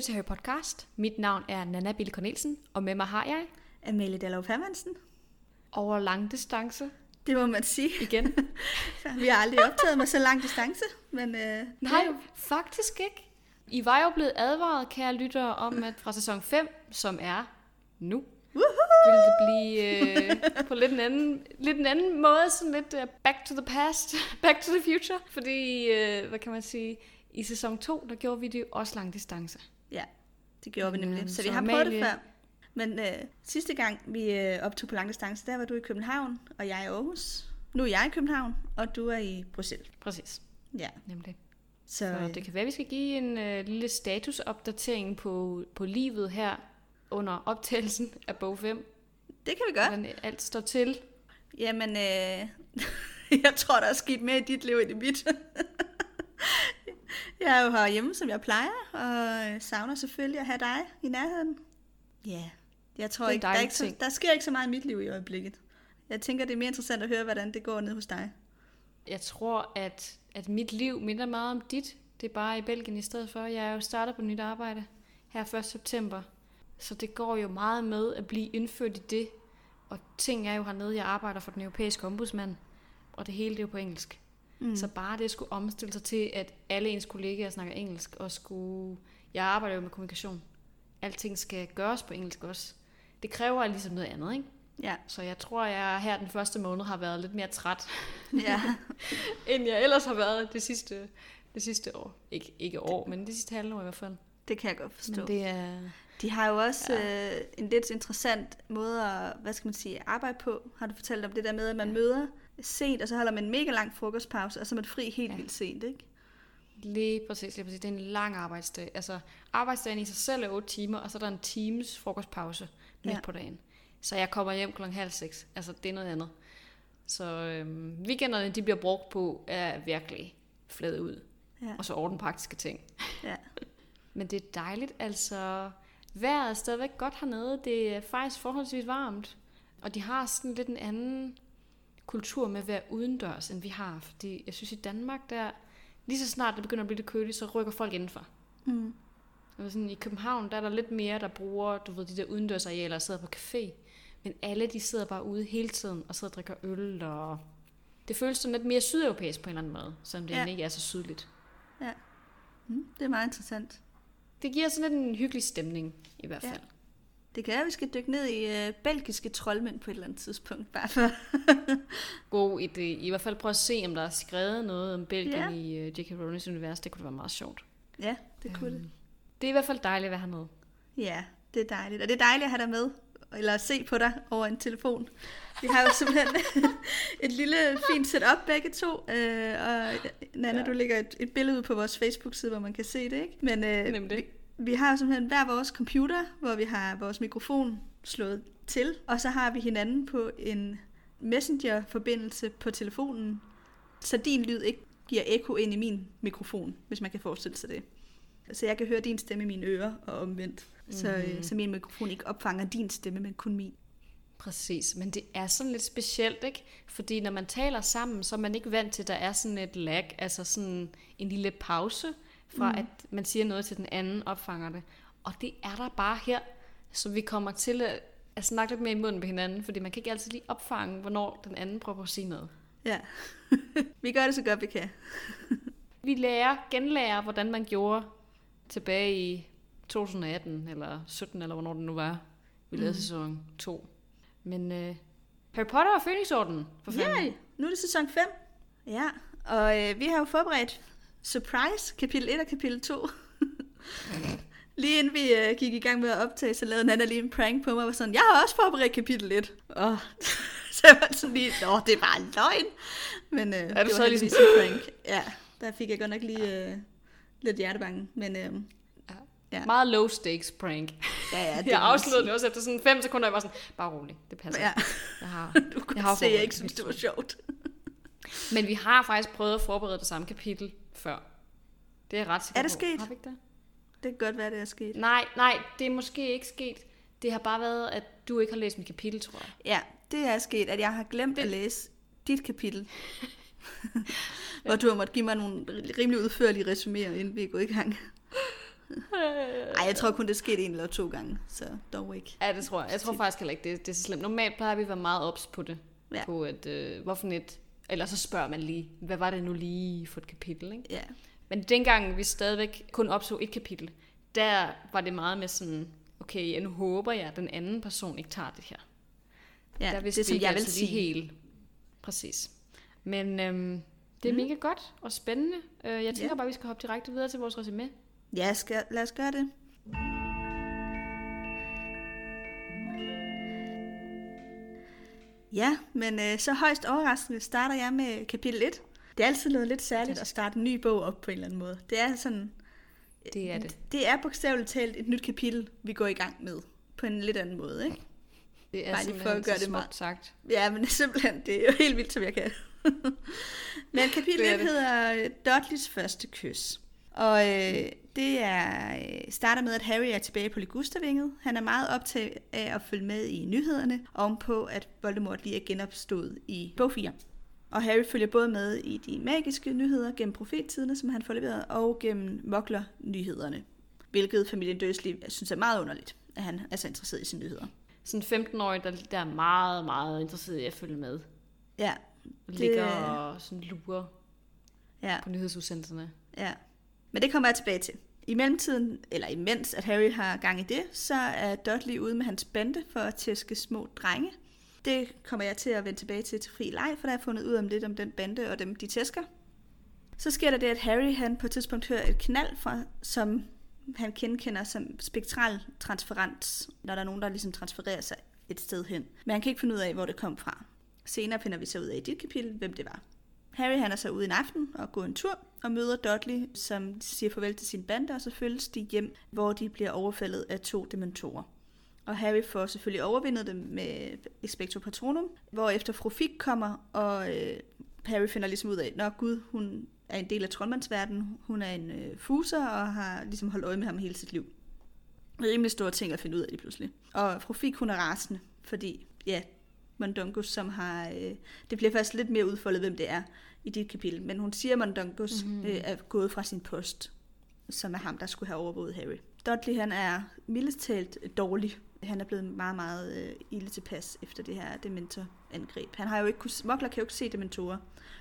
Lytter til Harry Podcast. Mit navn er Nana Bille Cornelsen, og med mig har jeg Amalie Dallov Hermansen. over lang distance Det må man sige. igen. Vi har aldrig optaget med så lang distance, men øh, Nej, faktisk ikke. I var jo blevet advaret, kære lyttere, om at fra sæson 5, som er nu, vil det blive øh, på lidt en, anden, lidt en anden måde, sådan lidt uh, back to the past, back to the future. Fordi, øh, hvad kan man sige, i sæson 2, der gjorde vi det jo også lang distance. Ja, det gjorde vi Men, nemlig. øh, Så vi har prøvet det før. Men øh, sidste gang vi øh, optog på lang distance, der var du i København, og jeg i Aarhus. Nu er jeg i København, og du er i Bruxelles. Præcis, Ja, nemlig. så, Så øh, det kan være, at vi skal give en øh, lille statusopdatering på, på livet her under optagelsen af bog 5. det kan vi gøre. Hvordan alt står til. Jamen, øh, jeg tror, der er sket mere i dit liv end i mit. jeg er jo herhjemme, som jeg plejer, og savner selvfølgelig at have dig i nærheden. Ja, jeg tror ikke, der, er ikke så, der sker ikke så meget i mit liv i øjeblikket. Jeg tænker, det er mere interessant at høre, hvordan det går ned hos dig. Jeg tror, at, at mit liv minder meget om dit. Det er bare i Belgien i stedet for. Jeg er jo startet på nyt arbejde her 1. september. Så det går jo meget med at blive indført i det. Og ting er jo hernede, jeg arbejder for den europæiske ombudsmand. Og det hele det er jo på engelsk. Mm. Så bare det skulle omstille sig til, at alle ens kollegaer snakker engelsk, og skulle... Jeg arbejder jo med kommunikation. Alting skal gøres på engelsk også. Det kræver ligesom noget andet, ikke? Ja, Så jeg tror, jeg her den første måned har været lidt mere træt, ja. end jeg ellers har været det sidste, det sidste år. Ikke, ikke år, men det sidste halvår i hvert fald. det kan jeg godt forstå. Men det er... De har jo også ja. øh, en lidt interessant måde at, hvad skal man sige, arbejde på. Har du fortalt om det der med, at man ja. møder sent, og så holder man en mega lang frokostpause, og så er man fri helt Ja. vildt sent, ikke? Lige præcis, lige præcis. Det er en lang arbejdsdag. Altså, arbejdsdagen i sig selv er 8 timer, og så er der en times frokostpause midt Ja. på dagen. Så jeg kommer hjem klokken halv seks. Altså, det er noget andet. Så øhm, weekenderne, de bliver brugt på, er virkelig flade ud. Ja. Og så ordne praktiske ting. Ja. Men det er dejligt, altså vejret er stadigvæk godt hernede. Det er faktisk forholdsvis varmt. Og de har sådan lidt en anden kultur med at være udendørs, end vi har. Fordi jeg synes i Danmark, der lige så snart det begynder at blive lidt køligt, så rykker folk indenfor. Mm. Og sådan, I København, der er der lidt mere, der bruger du ved, de der udendørsarealer og sidder på café. Men alle, de sidder bare ude hele tiden og sidder og drikker øl. Og det føles sådan lidt mere sydeuropæisk på en eller anden måde, selvom det Ja. ja. ikke er så sydligt. Mm, det er meget interessant. Det giver sådan lidt en hyggelig stemning, i hvert Ja. Det kan være, at vi skal dykke ned i øh, belgiske troldmænd på et eller andet tidspunkt, bare for... god idé. I hvert fald prøve at se, om der er skrevet noget om Belgien Ja. i uh, J.K. Rowlings univers. Det kunne være meget sjovt. ja, det kunne det. Øhm, Det er i hvert fald dejligt at være hernede. Ja, det er dejligt. Og det er dejligt at have dig med, eller at se på dig over en telefon. Vi har jo simpelthen et lille fint setup begge to, øh, og Nana. Ja. du lægger et, et billede ud på vores Facebook-side, hvor man kan se det, ikke? Men øh, Nemlig. Vi, har jo simpelthen hver vores computer, hvor vi har vores mikrofon slået til, og så har vi hinanden på en messenger-forbindelse på telefonen, så din lyd ikke giver ekko ind i min mikrofon, hvis man kan forestille sig det. Så jeg kan høre din stemme i mine ører og omvendt. Mm-hmm. Så, øh, så min mikrofon ikke opfanger din stemme, men kun min. Præcis, men det er sådan lidt specielt, ikke? Fordi når man taler sammen, så er man ikke vant til, at der er sådan et lag, altså sådan en lille pause, fra mm. at man siger noget til den anden, opfanger det. Og det er der bare her, så vi kommer til at, at snakke lidt mere i munden på hinanden, fordi man kan ikke altid lige opfange, hvornår den anden prøver at sige noget. Ja. vi gør det så godt, vi kan. Vi lærer, genlærer, hvordan man gjorde tilbage i 2018 eller 17 eller hvornår det nu var. Vi lavede mm. sæson 2. Men øh, Harry Potter og Fønixordenen, for fanden. Yay! Nu er det sæson 5. Ja, og øh, vi har jo forberedt Surprise, kapitel 1 og kapitel 2. lige inden vi øh, gik i gang med at optage, så lavede Nana lige en prank på mig, og var sådan, jeg har også forberedt kapitel 1. Og så jeg var sådan lige, nå, det var løgn. Men øh, Er det så var ligesom- heldigvis en prank. Ja, der fik jeg godt nok lige øh, lidt hjertebange. Men øh, Ja. Meget low stakes prank. ja, ja, det jeg sige. det også efter sådan 5 sekunder, jeg var sådan, bare rolig, det passer. Ja, Jeg har, du kunne jeg har se, jeg ikke synes, det var sjovt. Men vi har faktisk prøvet at forberede det samme kapitel før. Det er jeg ret sikker Er det på. sket? Har vi ikke det? Det kan godt være, det er sket. Nej, nej, det er måske ikke sket. Det har bare været, at du ikke har læst mit kapitel, tror jeg. Ja, det er sket, at jeg har glemt Det- at læse dit kapitel. hvor du har måttet give mig nogle rimelig udførlige resuméer, inden vi er gået i gang. Ej, jeg tror kun, det skete en eller to gange, så dog ikke. Ja, det tror jeg. Jeg tror faktisk heller ikke, det, det er så slemt. Normalt plejer vi at være meget ops på det. Ja. På at, øh, hvorfor net... Eller så spørger man lige, hvad var det nu lige for et kapitel, ikke? Ja. Men dengang vi stadigvæk kun optog et kapitel, der var det meget med sådan, okay, ja, nu håber jeg, at den anden person ikke tager det her. ja der det, som ikke jeg vil altid sige. helt præcis. Men øhm, det er mm. mega godt og spændende. Øh, jeg tænker Ja. bare, at vi skal hoppe direkte videre til vores resume. Ja, skal, lad os gøre det. Ja, men øh, så højst overraskende starter jeg med kapitel 1. Det er altid noget lidt særligt at starte en ny bog op på en eller anden måde. Det er sådan... Det er det. Det er bogstaveligt talt et nyt kapitel, vi går i gang med. På en lidt anden måde, ikke? Det er Bare lige for at gøre det meget- sagt. Ja, men simpelthen, det er jo helt vildt, som jeg kan. men kapitel Det er 1 det. hedder øh, Dudleys første kys. Og øh, det er, øh, starter med, at Harry er tilbage på Ligustervinget. Han er meget optaget af at følge med i nyhederne, ovenpå at Voldemort lige er genopstået i bog 4. Og Harry følger både med i de magiske nyheder gennem profettiderne, som han får leveret, og gennem mokler-nyhederne. Hvilket familien Dursley synes er meget underligt, at han er så interesseret i sine nyheder. Sådan 15-årig, der, der er meget, meget interesseret i at følge med. Ja, Og ligger og sådan lurer ja. på nyhedsudsendelserne. Ja, men det kommer jeg tilbage til. I mellemtiden, eller imens at Harry har gang i det, så er Dudley ude med hans bande for at tæske små drenge. Det kommer jeg til at vende tilbage til til fri leg, for der har fundet ud om lidt om den bande og dem, de tæsker. Så sker der det, at Harry han på et tidspunkt hører et knald, fra, som han genkender som spektral transferens, når der er nogen, der ligesom transfererer sig et sted hen. Men han kan ikke finde ud af, hvor det kom fra. Senere finder vi så ud af i dit kapitel, hvem det var. Harry han er så ude en aften og går en tur og møder Dudley, som siger farvel til sin bande, og så følges de hjem, hvor de bliver overfaldet af to dementorer. Og Harry får selvfølgelig overvindet dem med Expecto Patronum, hvorefter fru Fig kommer, og øh, Harry finder ligesom ud af, at Gud, hun er en del af troldmandsverdenen, hun er en øh, fuser og har ligesom holdt øje med ham hele sit liv. Rimelig store ting at finde ud af lige pludselig. Og fru hun er rasende, fordi ja, Mondungus, som har... Øh, det bliver først lidt mere udfoldet, hvem det er i dit kapitel. Men hun siger, at Mondungus mm-hmm. øh, er gået fra sin post, som er ham, der skulle have overvåget Harry. Dudley, han er mildest talt dårlig. Han er blevet meget, meget øh, ilde tilpas efter det her dementor-angreb. Han har jo ikke kunne, Mokler kan jo ikke se dementorer,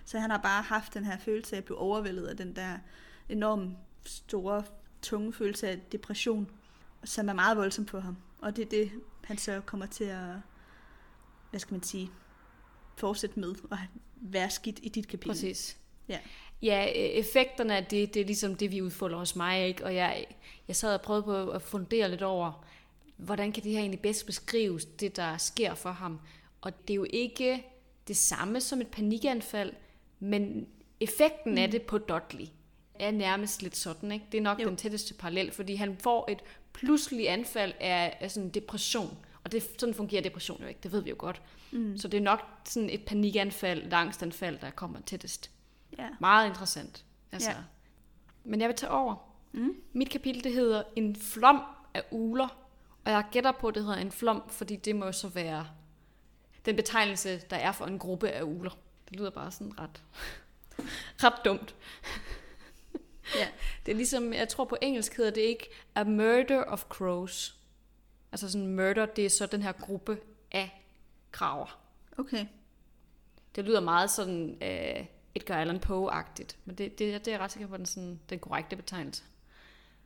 så han har bare haft den her følelse af at blive overvældet af den der enormt store, tunge følelse af depression, som er meget voldsom for ham. Og det er det, han så kommer til at, hvad skal man sige, fortsætte med at være skidt i dit kapitel. Præcis. Ja. Ja, øh, effekterne af det, det er ligesom det, vi udfolder hos mig, ikke? Og jeg, jeg sad og prøvede på at fundere lidt over, hvordan kan det her egentlig bedst beskrives, det der sker for ham. Og det er jo ikke det samme som et panikanfald, men effekten mm. af det på Dudley er nærmest lidt sådan, ikke? Det er nok Jo. den tætteste parallel, fordi han får et pludseligt anfald af, af sådan depression. Og det, sådan fungerer depression jo ikke, det ved vi jo godt. Mm. Så det er nok sådan et panikanfald, et angstanfald, der kommer tættest. Ja. Meget interessant. Altså. Ja. Ja. Men jeg vil tage over. Mm. Mit kapitel, det hedder En flom af uler. Og jeg gætter på, at det hedder en flom, fordi det må så være den betegnelse, der er for en gruppe af uler. Det lyder bare sådan ret, ret dumt. ja. Det er ligesom, jeg tror på engelsk hedder det ikke A Murder of Crows. Altså sådan murder, det er så den her gruppe af kraver. Okay. Det lyder meget sådan øh, Edgar Allan Poe-agtigt, men det, det, det er jeg ret sikker på, den, sådan, den korrekte betegnelse.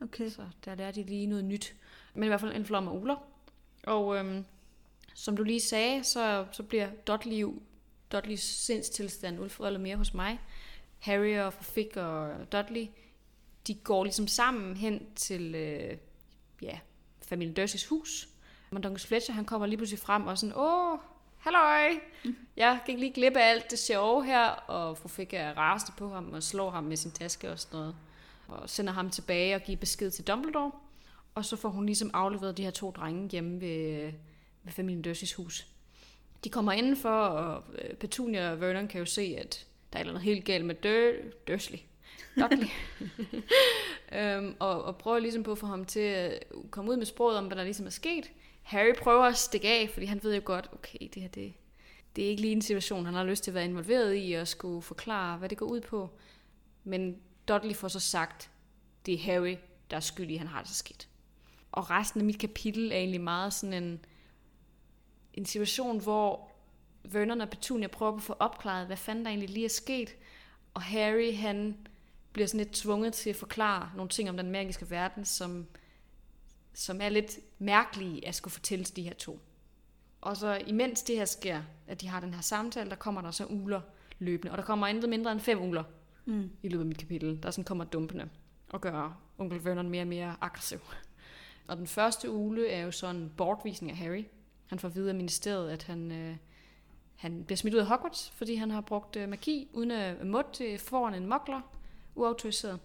Okay. Så der lærer de lige noget nyt. Men i hvert fald en flom af uler. Og øhm, som du lige sagde, så, så bliver Dudley, Dudleys sindstilstand udfoldet mere hos mig. Harry og Fig og Dudley, de går ligesom sammen hen til øh, ja, familien Dursys hus. Douglas Fletcher, han kommer lige pludselig frem og sådan, åh, halløj, jeg gik lige glip af alt det sjove her, og fru Fig er rasende på ham og slår ham med sin taske og sådan noget og sender ham tilbage og giver besked til Dumbledore. Og så får hun ligesom afleveret de her to drenge hjemme ved, ved familien Dursys hus. De kommer indenfor, og øh, Petunia og Vernon kan jo se, at der er noget helt galt med Dur- Dursley. Dudley. øhm, og, og prøver ligesom på at få ham til at komme ud med sproget om, hvad der ligesom er sket. Harry prøver at stikke af, fordi han ved jo godt, okay, det her det, det er ikke lige en situation, han har lyst til at være involveret i, og skulle forklare, hvad det går ud på. Men Dudley får så sagt, det er Harry, der er skyldig, han har det så skidt. Og resten af mit kapitel er egentlig meget sådan en, en situation, hvor Vernon og Petunia prøver at få opklaret, hvad fanden der egentlig lige er sket. Og Harry, han bliver sådan lidt tvunget til at forklare nogle ting om den magiske verden, som, som er lidt mærkelige at skulle fortælle til de her to. Og så imens det her sker, at de har den her samtale, der kommer der så uler løbende. Og der kommer intet mindre end fem uler mm. i løbet af mit kapitel, der sådan kommer dumpende og gør onkel Vernon mere og mere aggressiv. Og den første ule er jo sådan en bortvisning af Harry. Han får videre af ministeriet, at han, øh, han bliver smidt ud af Hogwarts, fordi han har brugt øh, magi uden at måtte foran en mokler, uautoriseret.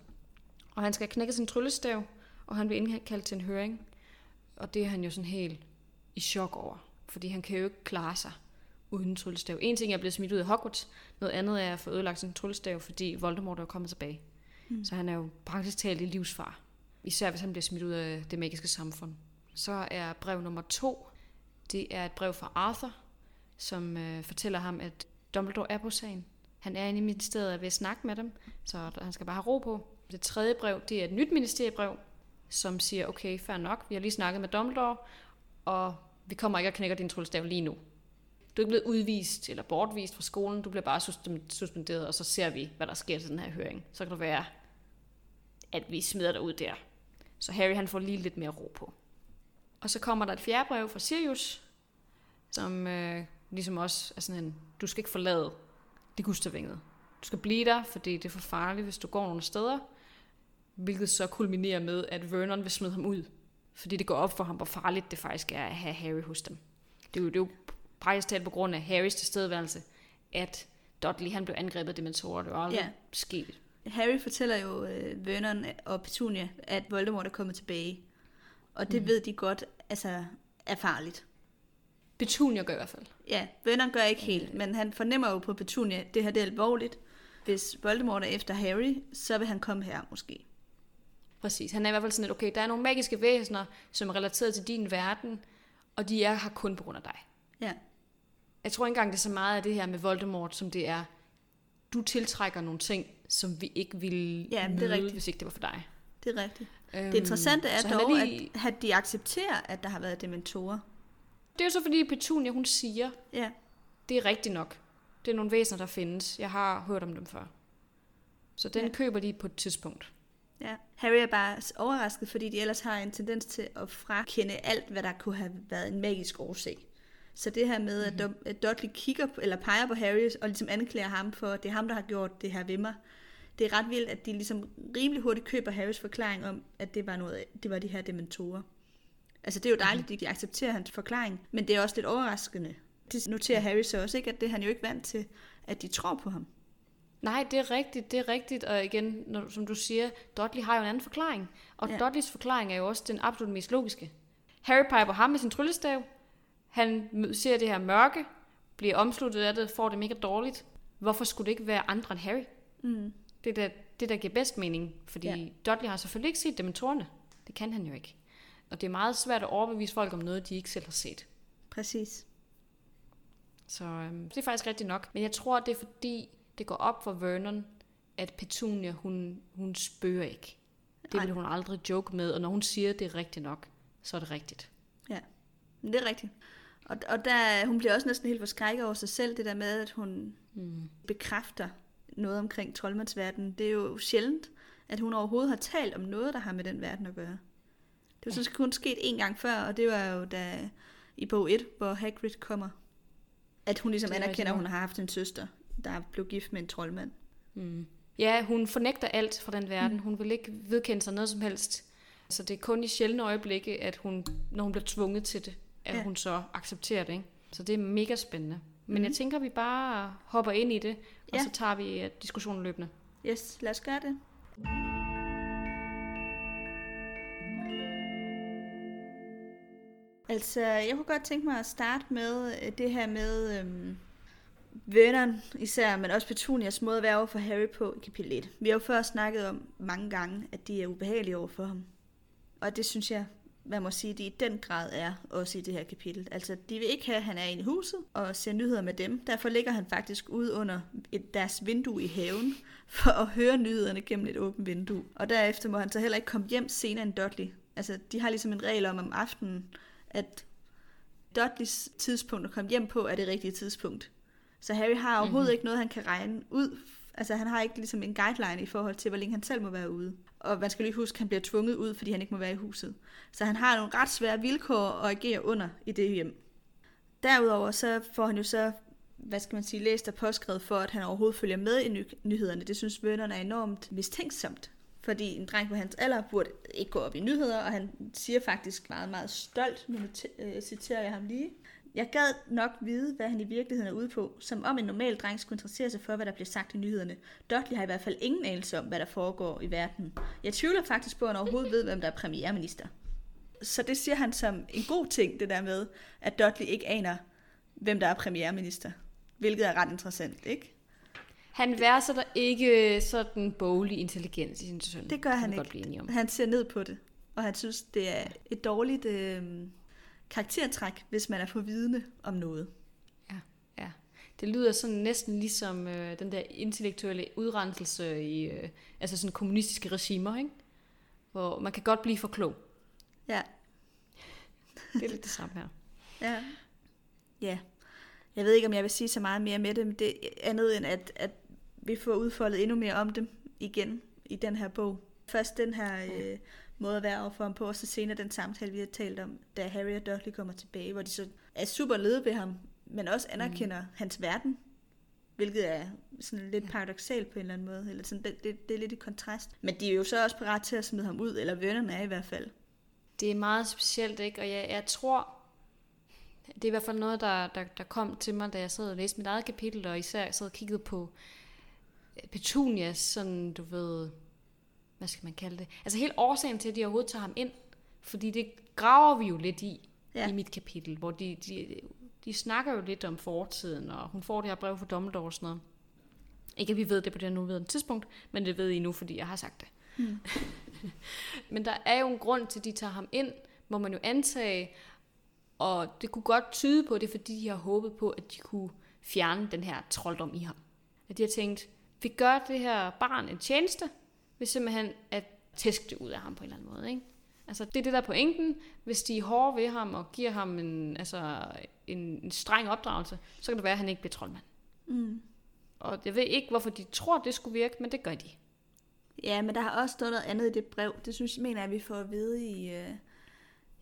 Og han skal knække sin tryllestav, og han bliver indkaldt til en høring. Og det er han jo sådan helt i chok over, fordi han kan jo ikke klare sig uden tryllestav. En ting er at blive smidt ud af Hogwarts, noget andet er at få ødelagt sin tryllestav, fordi Voldemort er kommet tilbage. Mm. Så han er jo praktisk talt i livsfar. Især hvis han bliver smidt ud af det magiske samfund. Så er brev nummer to, det er et brev fra Arthur, som øh, fortæller ham, at Dumbledore er på sagen. Han er inde i ministeriet og vil snakke med dem, så han skal bare have ro på. Det tredje brev, det er et nyt ministeriebrev, som siger, okay, fair nok, vi har lige snakket med Dumbledore, og vi kommer ikke at knække din tryllestav lige nu. Du er ikke blevet udvist eller bortvist fra skolen, du bliver bare suspenderet, og så ser vi, hvad der sker til den her høring. Så kan det være, at vi smider dig ud der. Så Harry han får lige lidt mere ro på. Og så kommer der et fjerde brev fra Sirius, som øh, ligesom også er sådan en, du skal ikke forlade det gustavinget. Du skal blive der, fordi det er for farligt, hvis du går nogle steder. Hvilket så kulminerer med, at Vernon vil smide ham ud. Fordi det går op for ham, hvor farligt det faktisk er at have Harry hos dem. Det er jo, det er jo praktisk talt på grund af Harrys tilstedeværelse, at Dudley han blev angrebet af dementorer. Det var aldrig ja. sket. Harry fortæller jo uh, Vernon og Petunia, at Voldemort er kommet tilbage. Og det mm. ved de godt, altså er farligt. Petunia gør i hvert fald. Ja, Vernon gør ikke helt, men han fornemmer jo på Petunia, det her det er alvorligt. Hvis Voldemort er efter Harry, så vil han komme her måske. Præcis. Han er i hvert fald sådan lidt, okay, der er nogle magiske væsener, som er relateret til din verden, og de er her kun på grund af dig. Ja. Jeg tror ikke engang, det er så meget af det her med Voldemort, som det er, du tiltrækker nogle ting, som vi ikke ville ja, det er rigtigt. hvis ikke det var for dig. Det er rigtigt. Øhm, det interessante er dog, lige... at, at de accepterer, at der har været dementorer. Det er jo så fordi Petunia, hun siger, ja. det er rigtigt nok. Det er nogle væsener, der findes. Jeg har hørt om dem før. Så den ja. køber de på et tidspunkt. Ja, Harry er bare overrasket, fordi de ellers har en tendens til at frakende alt, hvad der kunne have været en magisk årsag. Så det her med, mm-hmm. at Dudley kigger på, eller peger på Harry og ligesom anklager ham for, at det er ham, der har gjort det her ved mig. Det er ret vildt, at de ligesom rimelig hurtigt køber Harrys forklaring om, at det var, noget, det var de her dementorer. Altså det er jo dejligt, at de accepterer hans forklaring, men det er også lidt overraskende. Det noterer Harry så også ikke, at det er han jo ikke vant til, at de tror på ham. Nej, det er rigtigt, det er rigtigt. Og igen, når, som du siger, Dudley har jo en anden forklaring. Og ja. Dudleys forklaring er jo også den absolut mest logiske. Harry peger på ham med sin tryllestav. Han ser det her mørke, bliver omsluttet af det, får det mega dårligt. Hvorfor skulle det ikke være andre end Harry? Mm. Det, der, det der giver bedst mening, fordi ja. Dudley har selvfølgelig ikke set dementorerne. Det kan han jo ikke. Og det er meget svært at overbevise folk om noget, de ikke selv har set. Præcis. Så øhm, det er faktisk rigtigt nok. Men jeg tror, det er fordi, det går op for Vernon, at Petunia, hun, hun spørger ikke. Det vil hun aldrig joke med, og når hun siger, det er rigtigt nok, så er det rigtigt. Ja, det er rigtigt. Og, og der, hun bliver også næsten helt forskrækket over sig selv, det der med, at hun mm. bekræfter noget omkring troldmandsverdenen. Det er jo sjældent, at hun overhovedet har talt om noget, der har med den verden at gøre. Det var sådan kun sket en gang før, og det var jo da i bog 1, hvor Hagrid kommer. At hun ligesom anerkender, at hun har haft en søster, der blev gift med en troldmand. Mm. Ja, hun fornægter alt fra den verden. Mm. Hun vil ikke vedkende sig noget som helst. Så det er kun i sjældne øjeblikke, at hun, når hun bliver tvunget til det, at ja. hun så accepterer det. Ikke? Så det er mega spændende. Men mm. jeg tænker, at vi bare hopper ind i det, og ja. så tager vi uh, diskussionen løbende. Yes, lad os gøre det. Altså, jeg kunne godt tænke mig at starte med øh, det her med øhm, Vernon især, men også Petunias måde at være over for Harry på i kapitel 1. Vi har jo før snakket om mange gange, at de er ubehagelige over for ham. Og det synes jeg man må sige, de i den grad er også i det her kapitel. Altså, de vil ikke have, at han er inde i huset og ser nyheder med dem. Derfor ligger han faktisk ude under et, deres vindue i haven for at høre nyhederne gennem et åbent vindue. Og derefter må han så heller ikke komme hjem senere end Dudley. Altså, de har ligesom en regel om om aftenen, at Dudleys tidspunkt at komme hjem på er det rigtige tidspunkt. Så Harry har overhovedet mm-hmm. ikke noget, han kan regne ud. Altså, han har ikke ligesom en guideline i forhold til, hvor længe han selv må være ude. Og man skal lige huske, at han bliver tvunget ud, fordi han ikke må være i huset. Så han har nogle ret svære vilkår at agere under i det hjem. Derudover så får han jo så, hvad skal man sige, læst og påskrevet for, at han overhovedet følger med i ny- nyhederne. Det synes Vernon er enormt mistænksomt. Fordi en dreng på hans alder burde ikke gå op i nyheder, og han siger faktisk meget, meget stolt, nu øh, citerer jeg ham lige, jeg gad nok vide, hvad han i virkeligheden er ude på, som om en normal dreng skulle interessere sig for, hvad der bliver sagt i nyhederne. Dudley har i hvert fald ingen anelse om, hvad der foregår i verden. Jeg tvivler faktisk på, at han overhovedet ved, hvem der er premierminister. Så det siger han som en god ting, det der med, at Dudley ikke aner, hvem der er premierminister. Hvilket er ret interessant, ikke? Han værser der ikke sådan boglig intelligens i sin søn. Det gør han ikke. Han ser ned på det, og han synes, det er et dårligt... Øh, karaktertræk, hvis man er for vidne om noget. Ja, ja. Det lyder sådan næsten ligesom øh, den der intellektuelle udrenselse i øh, altså sådan kommunistiske regimer, ikke? Hvor man kan godt blive for klog. Ja. det er lidt det samme her. Ja. Ja. Jeg ved ikke, om jeg vil sige så meget mere med det, men det andet end, at, at vi får udfoldet endnu mere om dem igen i den her bog. Først den her øh, måde at være overfor ham på, og så senere den samtale, vi har talt om, da Harry og Dudley kommer tilbage, hvor de så er super lede ved ham, men også anerkender mm. hans verden, hvilket er sådan lidt paradoxalt på en eller anden måde, eller sådan, det, det, det er lidt i kontrast. Men de er jo så også parat til at smide ham ud, eller vennerne er i hvert fald. Det er meget specielt, ikke? Og jeg, jeg tror, det er i hvert fald noget, der, der, der kom til mig, da jeg sad og læste mit eget kapitel, og især sad og kiggede på Petunias, sådan, du ved, hvad skal man kalde det? Altså helt årsagen til, at de overhovedet tager ham ind, fordi det graver vi jo lidt i, ja. i mit kapitel, hvor de, de, de snakker jo lidt om fortiden, og hun får det her brev fra Dumbledore og sådan noget. Ikke at vi ved det på det her nuværende tidspunkt, men det ved I nu, fordi jeg har sagt det. Mm. men der er jo en grund til, at de tager ham ind, må man jo antage, og det kunne godt tyde på, det fordi, de har håbet på, at de kunne fjerne den her trolddom i ham. At de har tænkt, vi gør det her barn en tjeneste, ved simpelthen at tæske det ud af ham på en eller anden måde. Ikke? Altså, det er det der pointen. Hvis de er hårde ved ham og giver ham en, altså, en, en streng opdragelse, så kan det være, at han ikke bliver troldmand. Mm. Og jeg ved ikke, hvorfor de tror, det skulle virke, men det gør de. Ja, men der har også stået noget andet i det brev. Det synes jeg, mener jeg, at vi får at vide i, uh,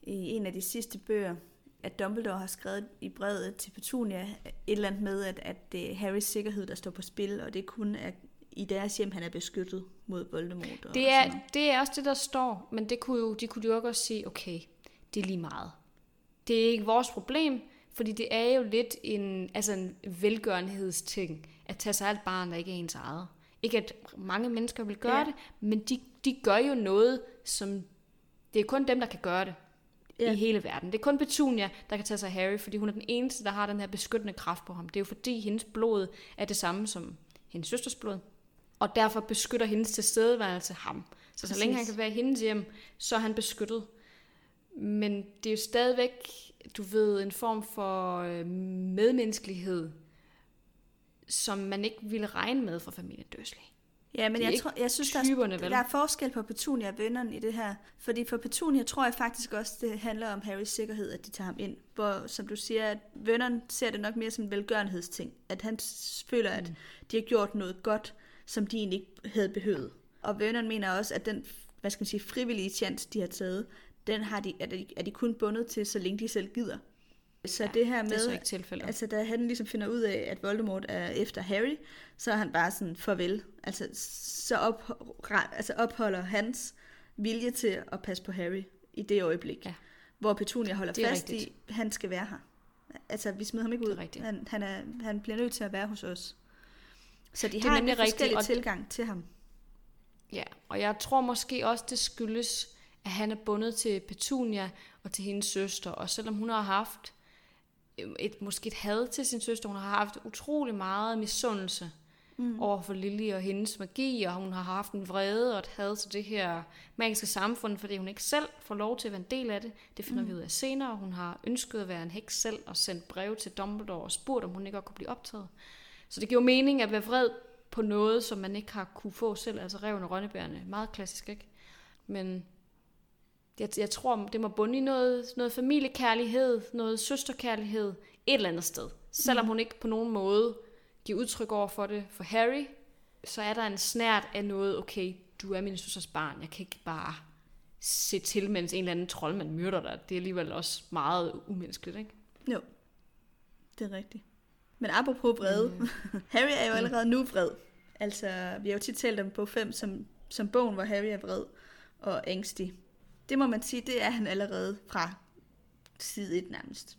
i en af de sidste bøger, at Dumbledore har skrevet i brevet til Petunia et eller andet med, at, at det er Harrys sikkerhed, der står på spil, og det kun er i deres hjem, han er beskyttet mod Voldemort. Og det, er, det er også det, der står, men det kunne jo, de kunne jo også sige, okay, det er lige meget. Det er ikke vores problem, fordi det er jo lidt en, altså en velgørenhedsting, at tage sig alt barn, der ikke er ens eget. Ikke at mange mennesker vil gøre ja. det, men de, de gør jo noget, som... Det er kun dem, der kan gøre det ja. i hele verden. Det er kun Petunia, der kan tage sig Harry, fordi hun er den eneste, der har den her beskyttende kraft på ham. Det er jo fordi, hendes blod er det samme som hendes søsters blod og derfor beskytter hendes tilstedeværelse ham. Så så Præcis. længe han kan være i hendes hjem, så er han beskyttet. Men det er jo stadigvæk, du ved, en form for øh, medmenneskelighed, som man ikke ville regne med for familien Dursley. Ja, men jeg, tror, jeg synes, der er, der er forskel på Petunia og vennerne i det her. Fordi for Petunia tror jeg faktisk også, det handler om Harrys sikkerhed, at de tager ham ind. Hvor, som du siger, at vennerne ser det nok mere som en velgørenhedsting. At han føler, at mm. de har gjort noget godt som de egentlig ikke havde behøvet. Og Vernon mener også, at den hvad skal man sige, frivillige chance, de har taget, den har de, er, de, er de kun bundet til, så længe de selv gider. Så ja, det her med, det er så ikke tilfældet. altså da han ligesom finder ud af, at Voldemort er efter Harry, så er han bare sådan, farvel. Altså så op, altså opholder hans vilje til at passe på Harry i det øjeblik. Ja. Hvor Petunia holder fast rigtigt. i, at han skal være her. Altså vi smider ham ikke ud. Han, han, er, han bliver nødt til at være hos os. Så de det har en forskellig tilgang til ham. Ja, og jeg tror måske også, det skyldes, at han er bundet til Petunia og til hendes søster. Og selvom hun har haft et, måske et had til sin søster, hun har haft utrolig meget misundelse mm. over for Lily og hendes magi, og hun har haft en vrede og et had til det her magiske samfund, fordi hun ikke selv får lov til at være en del af det. Det finder mm. vi ud af senere. Hun har ønsket at være en heks selv og sendt brev til Dumbledore og spurgt, om hun ikke godt kunne blive optaget. Så det giver mening at være vred på noget, som man ikke har kunne få selv, altså reven og rønnebærne. Meget klassisk, ikke? Men jeg, jeg tror, det må bunde i noget, noget familiekærlighed, noget søsterkærlighed, et eller andet sted. Selvom mm. hun ikke på nogen måde giver udtryk over for det for Harry, så er der en snært af noget, okay, du er min søsters barn, jeg kan ikke bare se til, mens en eller anden troldmand myrder dig. Det er alligevel også meget umenneskeligt, ikke? Jo, det er rigtigt. Men apropos vrede, mm. Harry er jo allerede nu vred. Altså, vi har jo tit talt om på 5 som, som bogen, hvor Harry er vred og ængstig. Det må man sige, det er han allerede fra side 1 nærmest.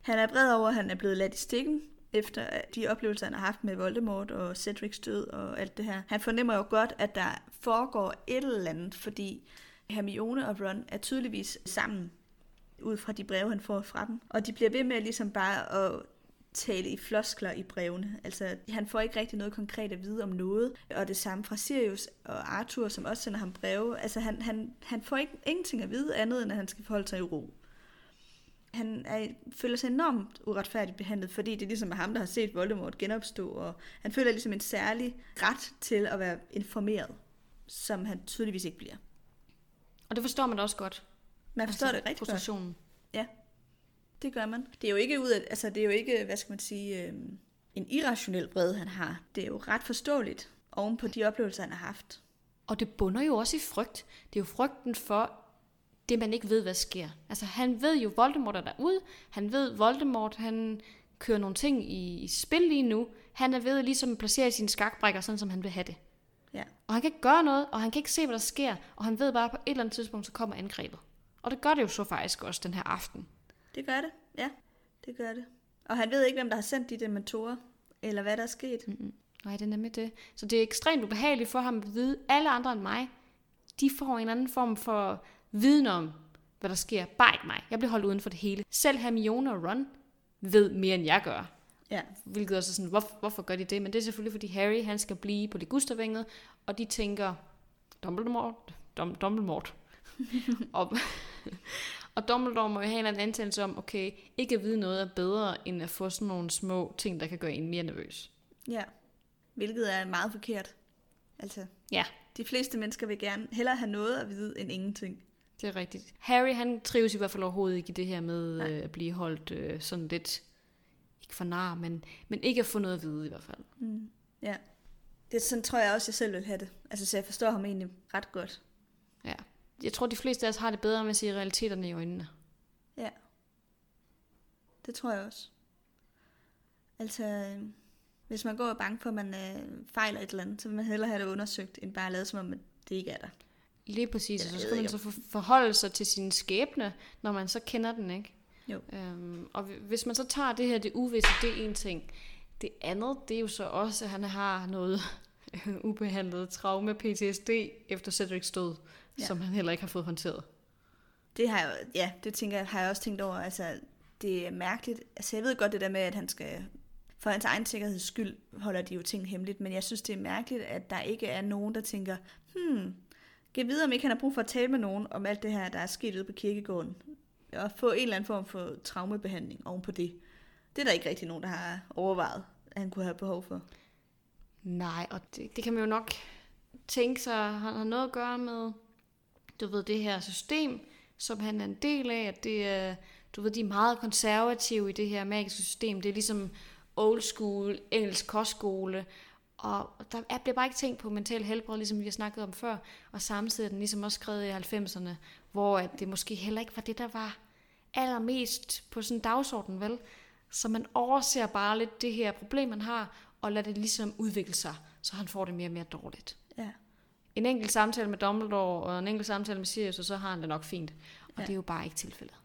Han er vred over, at han er blevet ladt i stikken, efter de oplevelser, han har haft med Voldemort og Cedrics død og alt det her. Han fornemmer jo godt, at der foregår et eller andet, fordi Hermione og Ron er tydeligvis sammen ud fra de breve, han får fra dem. Og de bliver ved med ligesom bare at tale i floskler i brevene. Altså, han får ikke rigtig noget konkret at vide om noget. Og det samme fra Sirius og Arthur, som også sender ham breve. Altså, han, han, han får ikke, ingenting at vide andet, end at han skal forholde sig i ro. Han er, føler sig enormt uretfærdigt behandlet, fordi det er ligesom ham, der har set Voldemort genopstå, og han føler ligesom en særlig ret til at være informeret, som han tydeligvis ikke bliver. Og det forstår man da også godt. Man forstår altså, det rigtig godt. Det gør man. Det er jo ikke ud af, altså det er jo ikke, hvad skal man sige, øh, en irrationel vrede, han har. Det er jo ret forståeligt oven på de oplevelser, han har haft. Og det bunder jo også i frygt. Det er jo frygten for det, man ikke ved, hvad sker. Altså han ved jo, Voldemort er derude. Han ved, Voldemort, han kører nogle ting i, i spil lige nu. Han er ved ligesom at placere sine skakbrækker, sådan som han vil have det. Ja. Og han kan ikke gøre noget, og han kan ikke se, hvad der sker. Og han ved bare, at på et eller andet tidspunkt, så kommer angrebet. Og det gør det jo så faktisk også den her aften. Det gør det, ja. Det gør det. Og han ved ikke, hvem der har sendt de dementorer, eller hvad der er sket. Mm-hmm. Nej, det er nemlig det. Så det er ekstremt ubehageligt for ham at vide, alle andre end mig, de får en anden form for viden om, hvad der sker. Bare ikke mig. Jeg bliver holdt uden for det hele. Selv Hermione og Ron ved mere, end jeg gør. Ja. Hvilket også er sådan, hvor, hvorfor gør de det? Men det er selvfølgelig, fordi Harry, han skal blive på Ligustervænget, og de tænker, Dumbledore, Dum, Dumbledore. og, og Dumbledore må jo have en antagelse om, okay, ikke at vide noget er bedre, end at få sådan nogle små ting, der kan gøre en mere nervøs. Ja, hvilket er meget forkert. Altså, ja. de fleste mennesker vil gerne hellere have noget at vide, end ingenting. Det er rigtigt. Harry, han trives i hvert fald overhovedet ikke i det her med øh, at blive holdt øh, sådan lidt, ikke for nar, men, men ikke at få noget at vide i hvert fald. Mm. Ja. Det sådan tror jeg også, jeg selv vil have det. Altså, så jeg forstår ham egentlig ret godt. Jeg tror, de fleste af os har det bedre med at se realiteterne i øjnene. Ja. Det tror jeg også. Altså, hvis man går og er bange for, at man øh, fejler et eller andet, så vil man hellere have det undersøgt, end bare lade som om, at det ikke er der. Lige præcis, og så skal man så forholde sig til sin skæbne, når man så kender den, ikke? Jo. Øhm, og hvis man så tager det her, det uvisse, det er en ting. Det andet, det er jo så også, at han har noget ubehandlet traume, PTSD, efter Cedrics død ja. som han heller ikke har fået håndteret. Det har jeg, ja, det tænker jeg, har jeg også tænkt over. Altså, det er mærkeligt. Altså, jeg ved godt det der med, at han skal, for hans egen sikkerheds skyld, holder de jo ting hemmeligt, men jeg synes, det er mærkeligt, at der ikke er nogen, der tænker, hmm, kan videre, om ikke han har brug for at tale med nogen om alt det her, der er sket ude på kirkegården, og få en eller anden form for traumebehandling oven på det. Det er der ikke rigtig nogen, der har overvejet, at han kunne have behov for. Nej, og det, det kan man jo nok tænke sig, han har noget at gøre med du ved, det her system, som han er en del af, at det er, du ved, de er meget konservative i det her magiske system. Det er ligesom old school, engelsk kostskole, og der er, bliver bare ikke tænkt på mental helbred, ligesom vi har snakket om før, og samtidig er den ligesom også skrevet i 90'erne, hvor at det måske heller ikke var det, der var allermest på sådan en dagsorden, vel? Så man overser bare lidt det her problem, man har, og lader det ligesom udvikle sig, så han får det mere og mere dårligt. En enkelt samtale med Dumbledore og en enkelt samtale med Sirius, og så har han det nok fint. Og ja. det er jo bare ikke tilfældet.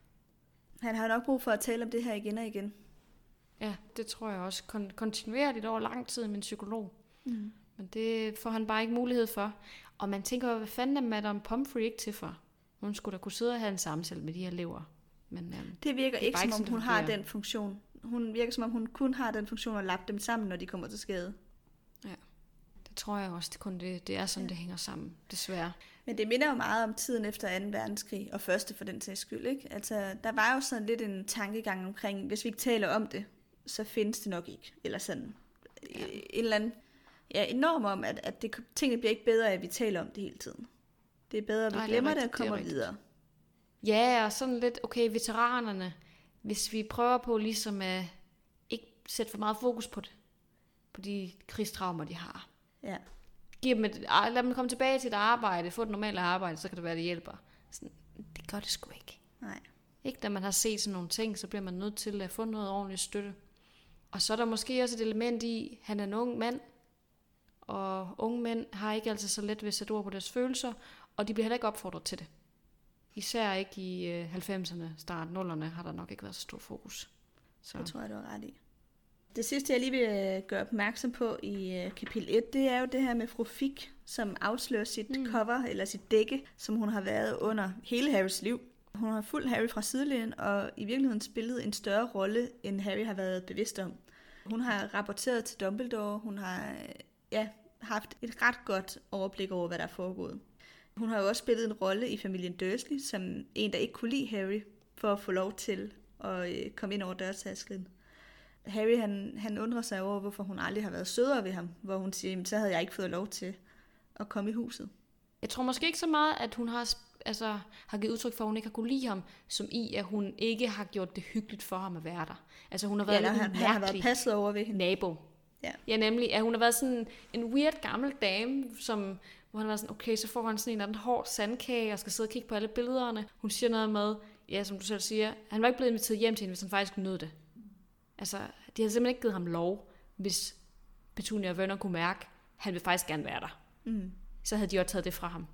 Han har nok brug for at tale om det her igen og igen. Ja, det tror jeg også. Kon- kontinuerligt over lang tid med en psykolog. Mm. Men det får han bare ikke mulighed for. Og man tænker, hvad fanden er Madame Pomfrey ikke til for? Hun skulle da kunne sidde og have en samtale med de her elever. Men, øhm, det virker det ikke, som om hun har den funktion. Hun virker som om hun kun har den funktion at lappe dem sammen, når de kommer til skade. Tror jeg også, det, kun det, det er sådan, ja. det hænger sammen, desværre. Men det minder jo meget om tiden efter 2. verdenskrig, og første for den sags skyld. Ikke? Altså, der var jo sådan lidt en tankegang omkring, hvis vi ikke taler om det, så findes det nok ikke. Eller sådan ja. en eller anden ja, enorm om, at, at det, tingene bliver ikke bedre, at vi taler om det hele tiden. Det er bedre, at vi Nej, glemmer det, det og kommer det videre. Ja, og sådan lidt, okay, veteranerne, hvis vi prøver på ligesom at ikke sætte for meget fokus på det, på de krigstraumer, de har. Ja. Giv dem et, lad dem komme tilbage til et arbejde, få et normalt arbejde, så kan det være, det hjælper. Sådan, det gør det sgu ikke. Nej. Ikke når man har set sådan nogle ting, så bliver man nødt til at få noget ordentligt støtte. Og så er der måske også et element i, at han er en ung mand, og unge mænd har ikke altid så let ved at sætte ord på deres følelser, og de bliver heller ikke opfordret til det. Især ikke i 90'erne, øh, start 0'erne, har der nok ikke været så stor fokus. Så. Det tror jeg, du har ret i. Det sidste, jeg lige vil øh, gøre opmærksom på i øh, kapitel 1, det er jo det her med fru Fik, som afslører sit mm. cover, eller sit dække, som hun har været under hele Harrys liv. Hun har fulgt Harry fra sidelinjen, og i virkeligheden spillet en større rolle, end Harry har været bevidst om. Hun har rapporteret til Dumbledore, hun har ja, haft et ret godt overblik over, hvad der er foregået. Hun har jo også spillet en rolle i familien Dursley, som en, der ikke kunne lide Harry, for at få lov til at øh, komme ind over dørtasklen. Harry han, han undrer sig over, hvorfor hun aldrig har været sødere ved ham, hvor hun siger, så havde jeg ikke fået lov til at komme i huset. Jeg tror måske ikke så meget, at hun har, altså, har givet udtryk for, at hun ikke har kunne lide ham, som i, at hun ikke har gjort det hyggeligt for ham at være der. Altså hun har været ja, han, han har været passet over ved hende. Nabo. Ja. ja, nemlig, at hun har været sådan en weird gammel dame, som, hvor han var sådan, okay, så får han sådan en eller anden hård sandkage, og skal sidde og kigge på alle billederne. Hun siger noget med, ja, som du selv siger, han var ikke blevet inviteret hjem til hende, hvis han faktisk nød det. Altså, de havde simpelthen ikke givet ham lov, hvis Petunia og Werner kunne mærke, at han vil faktisk gerne være der. Mm. Så havde de også taget det fra ham.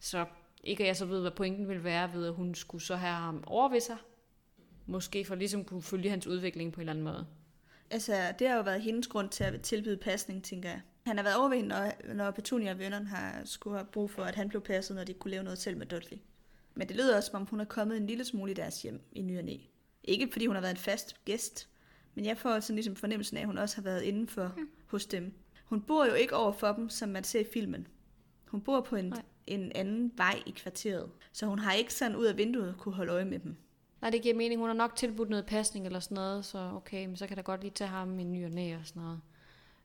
Så ikke at jeg så ved, hvad pointen ville være ved, at hun skulle så have ham over ved sig. Måske for ligesom kunne følge hans udvikling på en eller anden måde. Altså, det har jo været hendes grund til at tilbyde pasning, tænker jeg. Han har været over ved hende, når, når Petunia og vennerne har skulle have brug for, at han blev passet, når de kunne lave noget selv med Dudley. Men det lyder også, som om hun er kommet en lille smule i deres hjem i ny og næ. Ikke fordi hun har været en fast gæst, men jeg får sådan ligesom fornemmelsen af, at hun også har været indenfor mm. hos dem. Hun bor jo ikke over for dem, som man ser i filmen. Hun bor på en, en anden vej i kvarteret, så hun har ikke sådan ud af vinduet kunne holde øje med dem. Nej, det giver mening. Hun har nok tilbudt noget pasning eller sådan noget, så okay, men så kan der godt lige tage ham i ny og næ og sådan noget.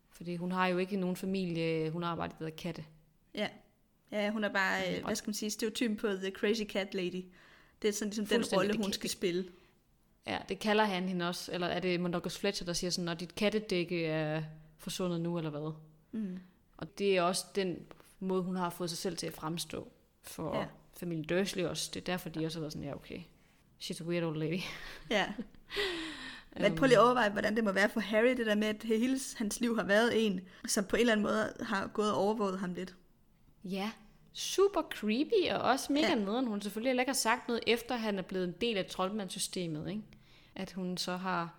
Fordi hun har jo ikke nogen familie, hun arbejder med katte. Ja. Ja, hun er bare, mm. hvad skal man sige, stereotypen på The Crazy Cat Lady. Det er sådan ligesom den rolle, hun skal spille. Ja, det kalder han hende også. Eller er det Mondogus Fletcher, der siger sådan, når dit kattedække er forsvundet nu, eller hvad? Mm. Og det er også den måde, hun har fået sig selv til at fremstå for ja. familien Dursley også. Det er derfor, de også har været sådan, ja okay, she's a weird old lady. Ja. Men prøv lige at overveje, hvordan det må være for Harry, det der med, at hele hans liv har været en, som på en eller anden måde har gået og overvåget ham lidt. Ja, super creepy, og også mega ja. nederen. Hun selvfølgelig heller ikke har sagt noget, efter han er blevet en del af troldmandssystemet, ikke? At hun så har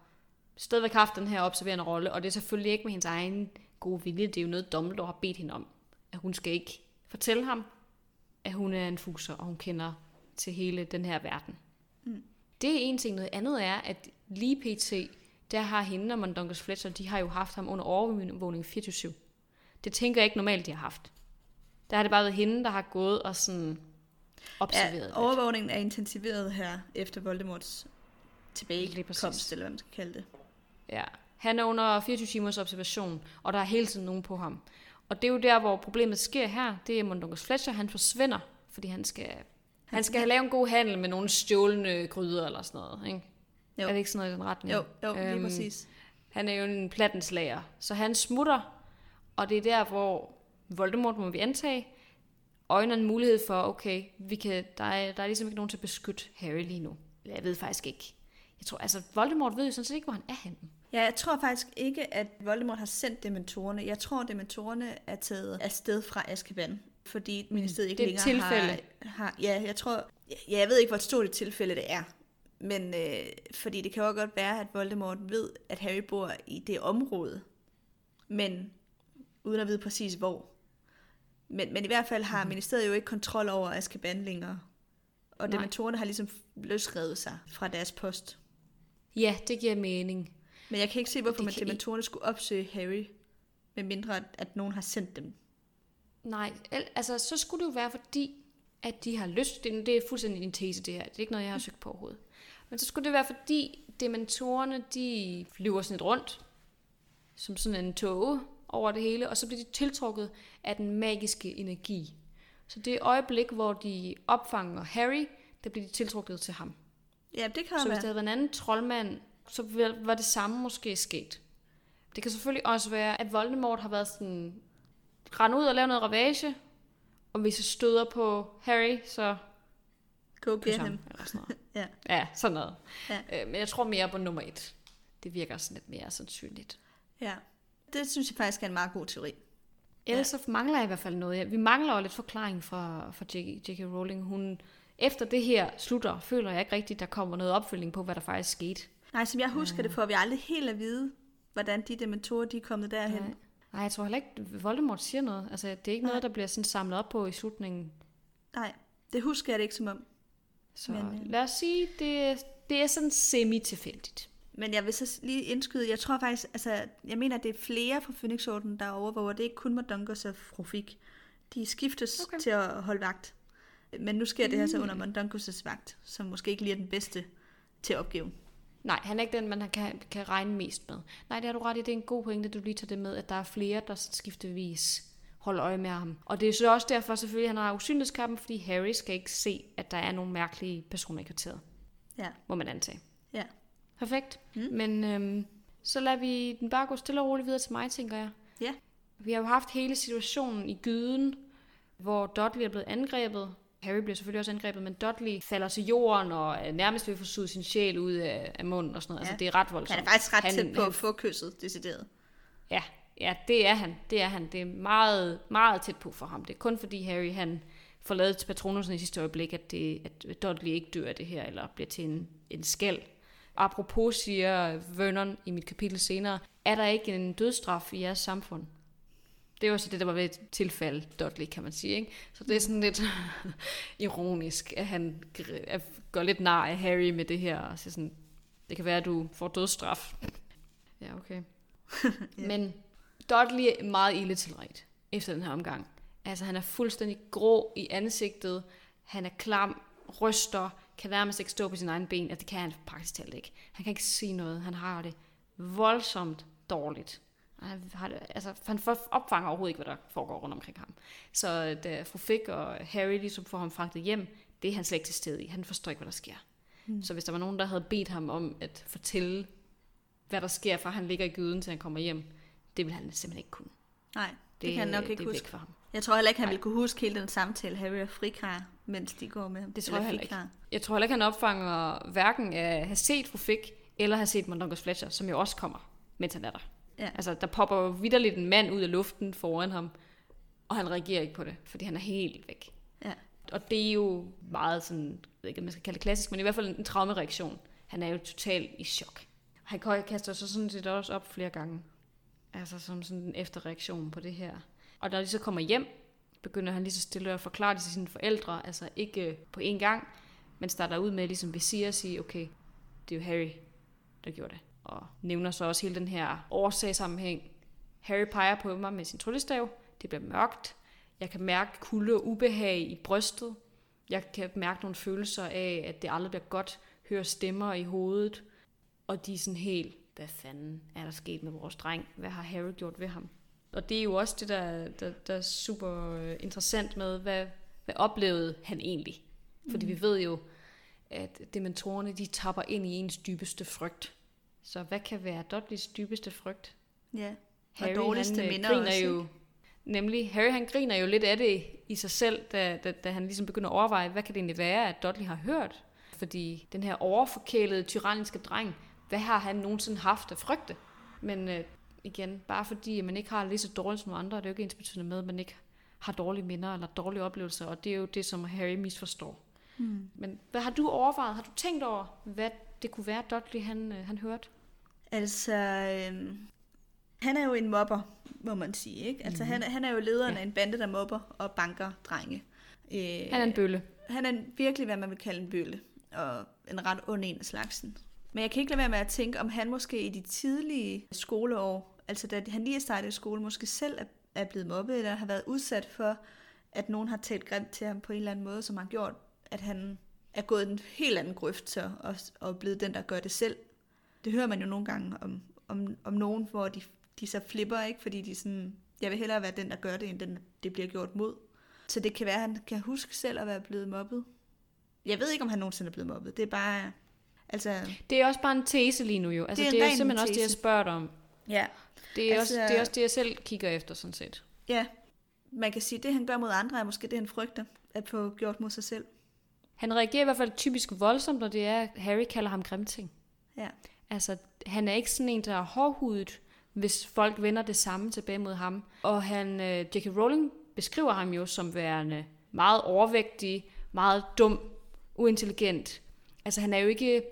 stadigvæk haft den her observerende rolle, og det er selvfølgelig ikke med hendes egen gode vilje, det er jo noget, Dumbledore har bedt hende om. At hun skal ikke fortælle ham, at hun er en fuser, og hun kender til hele den her verden. Mm. Det er en ting. Noget andet er, at lige pt., der har hende og Mondongus Fletcher, de har jo haft ham under overvågning 24 Det tænker jeg ikke normalt, de har haft. Der har det bare været hende, der har gået og sådan observeret. Ja, overvågningen er intensiveret her efter Voldemorts tilbagekomst, eller hvad man skal kalde det. Ja, han er under 24 timers observation, og der er hele tiden nogen på ham. Og det er jo der, hvor problemet sker her. Det er Mondongus Fletcher, han forsvinder, fordi han skal han skal have lavet en god handel med nogle stjålne gryder eller sådan noget, ikke? Jo. Er det ikke sådan noget i den retning? Jo, jo lige øhm, præcis. Han er jo en plattenslager, så han smutter, og det er der, hvor Voldemort, må vi antage, øjner en mulighed for, okay, vi kan, der, er, der er ligesom ikke nogen til at beskytte Harry lige nu. Jeg ved faktisk ikke. Jeg tror, altså, Voldemort ved jo sådan set ikke, hvor han er henne. Ja, jeg tror faktisk ikke, at Voldemort har sendt dementorerne. Jeg tror, at dementorerne er taget afsted fra Azkaban fordi ministeriet ikke det er længere tilfælde. har, har... Ja, jeg tror... Ja, jeg ved ikke, hvor stort et tilfælde det er. Men øh, fordi det kan jo godt være, at Voldemort ved, at Harry bor i det område. Men uden at vide præcis hvor. Men, men i hvert fald har mm. ministeriet jo ikke kontrol over Azkaban længere. Og dementorerne har ligesom løsrevet sig fra deres post. Ja, det giver mening. Men jeg kan ikke se, hvorfor man dementorerne skulle opsøge Harry Med mindre, at, at nogen har sendt dem. Nej, al- altså så skulle det jo være fordi, at de har lyst. Det, det er fuldstændig en tese det her. Det er ikke noget, jeg har søgt på overhovedet. Men så skulle det være fordi, dementorerne, de flyver sådan lidt rundt, som sådan en tåge over det hele, og så bliver de tiltrukket af den magiske energi. Så det øjeblik, hvor de opfanger Harry, der bliver de tiltrukket til ham. Ja, det kan Så hvis det havde været en anden troldmand, så var det samme måske sket. Det kan selvfølgelig også være, at Voldemort har været sådan, rende ud og lave noget ravage, og hvis jeg støder på Harry, så Go get ham, eller sådan noget. Ja. Ja, sådan noget. Ja. Øh, men jeg tror mere på nummer et. Det virker sådan lidt mere sandsynligt. ja. Det synes jeg faktisk er en meget god teori. Ellers så mangler jeg i hvert fald noget. Vi mangler jo lidt forklaring fra, fra. J.K. Rowling. Hun, efter det her slutter, føler jeg ikke rigtigt, der kommer noget opfølging på, hvad der faktisk skete. Nej, som jeg husker det, får vi aldrig helt at vide, hvordan de dementorer, de er kommet derhen. Nej. Nej, jeg tror heller ikke, Voldemort siger noget. Altså, det er ikke Nej. noget, der bliver sådan samlet op på i slutningen. Nej, det husker jeg det ikke som om. Så Men, øh, lad os sige, det, det er sådan semi-tilfældigt. Men jeg vil så lige indskyde, jeg tror faktisk, altså, jeg mener, at det er flere fra Phoenix-orden, der overvåger. Det er ikke kun Mondunkers og Frufik. De skiftes. Okay. til at holde vagt. Men nu sker det her så under Mondunkers' vagt, som måske ikke lige er den bedste til opgaven. Nej, han er ikke den, man kan, kan regne mest med. Nej, det har du ret i. Det er en god pointe, du lige tager det med, at der er flere, der skiftevis holder øje med ham. Og det er så også derfor selvfølgelig, at han har usynlighedskappen, fordi Harry skal ikke se, at der er nogle mærkelige personer i kvarteret, Ja, må man antage. ja. Perfekt. Mm. Mm. Men øhm, så lader vi den bare gå stille og roligt videre til mig, tænker jeg. Ja. Vi har jo haft hele situationen i gyden, hvor Dudley er blevet angrebet. Harry bliver selvfølgelig også angrebet, men Dudley falder til jorden og er nærmest at få suget sin sjæl ud af, af munden og sådan noget. Ja. Altså, det er ret voldsomt. Han er faktisk ret Han- tæt på han- at få kysset, decideret. Ja, ja, det er han. Det er han. Det er meget, meget tæt på for ham. Det er kun fordi Harry han forladet til Patronusen i sidste øjeblik, at, det, at Dudley ikke dør af det her, eller bliver til en, en skæld. Apropos siger Vernon i mit kapitel senere, er der ikke en dødsstraf i jeres samfund? Det var så det, der var ved et tilfælde, Dudley, kan man sige. Ikke? Så det er sådan lidt ironisk, at han gør lidt nar af Harry med det her. Og siger sådan, det kan være, at du får dødsstraf. Ja, okay. Ja. Men Dudley er meget ille tilret efter den her omgang. Altså, han er fuldstændig grå i ansigtet. Han er klam, ryster, kan nærmest ikke stå på sine egne ben. Altså, det kan han praktisk talt ikke. Han kan ikke sige noget. Han har det voldsomt dårligt. Han, har det, altså, han opfanger overhovedet ikke, hvad der foregår rundt omkring ham. Så da fru Fick og Harry ligesom får ham fragtet hjem, det er han slet ikke til stede i. Han forstår ikke, hvad der sker. Mm. Så hvis der var nogen, der havde bedt ham om at fortælle, hvad der sker, fra han ligger i gyden, til han kommer hjem, det vil han simpelthen ikke kunne. Nej, det, det kan han nok ikke det er huske. fra ham. Jeg tror heller ikke, han Nej. ville kunne huske hele den samtale, Harry og Frik har, mens de går med ham. Det tror jeg heller ikke. Jeg tror heller ikke, han opfanger hverken at have set fru Fick, eller have set Mondonkers Fletcher, som jo også kommer, mens han er der. Ja. Altså, der popper jo vidderligt en mand ud af luften foran ham, og han reagerer ikke på det, fordi han er helt væk. Ja. Og det er jo meget sådan, jeg ved ikke, om man skal kalde det klassisk, men i hvert fald en traumereaktion. Han er jo totalt i chok. Han kaster sig sådan set også op flere gange. Altså som sådan en efterreaktion på det her. Og når de så kommer hjem, begynder han lige så stille at forklare det til sine forældre. Altså ikke øh, på én gang, men starter ud med ligesom visir at sige, okay, det er jo Harry, der gjorde det. Og nævner så også hele den her årsagssammenhæng. Harry peger på mig med sin tryllestav. Det bliver mørkt. Jeg kan mærke kulde og ubehag i brystet. Jeg kan mærke nogle følelser af, at det aldrig bliver godt. Høre stemmer i hovedet. Og de er sådan helt, hvad fanden er der sket med vores dreng? Hvad har Harry gjort ved ham? Og det er jo også det, der, der, der er super øh, interessant med, hvad, hvad oplevede han egentlig? Fordi mm. vi ved jo, at dementorerne, de tapper ind i ens dybeste frygt. Så hvad kan være Dudleys dybeste frygt? Ja. Og Harry, dårligste han, øh, minder griner også, jo? Nemlig, Harry han griner jo lidt af det i sig selv, da, da, da han ligesom begynder at overveje, hvad kan det egentlig være, at Dudley har hørt? Fordi den her overforkælede, tyranniske dreng, hvad har han nogensinde haft at frygte? Men øh, igen, bare fordi man ikke har det lige så dårligt som andre, er det jo ikke ens betydende med, at man ikke har dårlige minder eller dårlige oplevelser, og det er jo det, som Harry misforstår. Hmm. Men hvad har du overvejet? Har du tænkt over, hvad det kunne være, Dudley han, øh, han hørte? Altså, øhm, han er jo en mobber, må man sige. Ikke? Altså, mm. han, han er jo lederen Ja. af en bande, der mobber og banker drenge. Øh, Han er en bølle. han er virkelig, hvad man vil kalde en bølle, og en ret ond en af slagsen. Men jeg kan ikke lade være med at tænke, om han måske i de tidlige skoleår altså da han lige er startet i skole, måske selv er, er blevet mobbet, eller har været udsat for, at nogen har talt grimt til ham på en eller anden måde, som har gjort, at han er gået en helt anden grøft så, og, og blevet den, der gør det selv. Det hører man jo nogle gange om, om, om nogen, hvor de, de så flipper, ikke? fordi de sådan, jeg vil hellere være den, der gør det, end den, det bliver gjort mod. Så det kan være, at han kan huske selv at være blevet mobbet. Jeg ved ikke, om han nogensinde er blevet mobbet. Det er bare... Altså, Det er også bare en tese lige nu jo. Altså, Det er det er, simpelthen også det, jeg tese. spørger dig om. ja, Det er, Altså- også, det er også det, jeg selv kigger efter, sådan set. ja, man kan sige, at det, han gør mod andre, er måske det, han frygter at få gjort mod sig selv. Han reagerer i hvert fald typisk voldsomt, når det er, at Harry kalder ham grimting. Ja. Altså, han er ikke sådan en, der er hårdhudet, hvis folk vender det samme tilbage mod ham. Og han, øh, J.K. Rowling beskriver ham jo som værende meget overvægtig, meget dum, uintelligent. Altså, han er jo ikke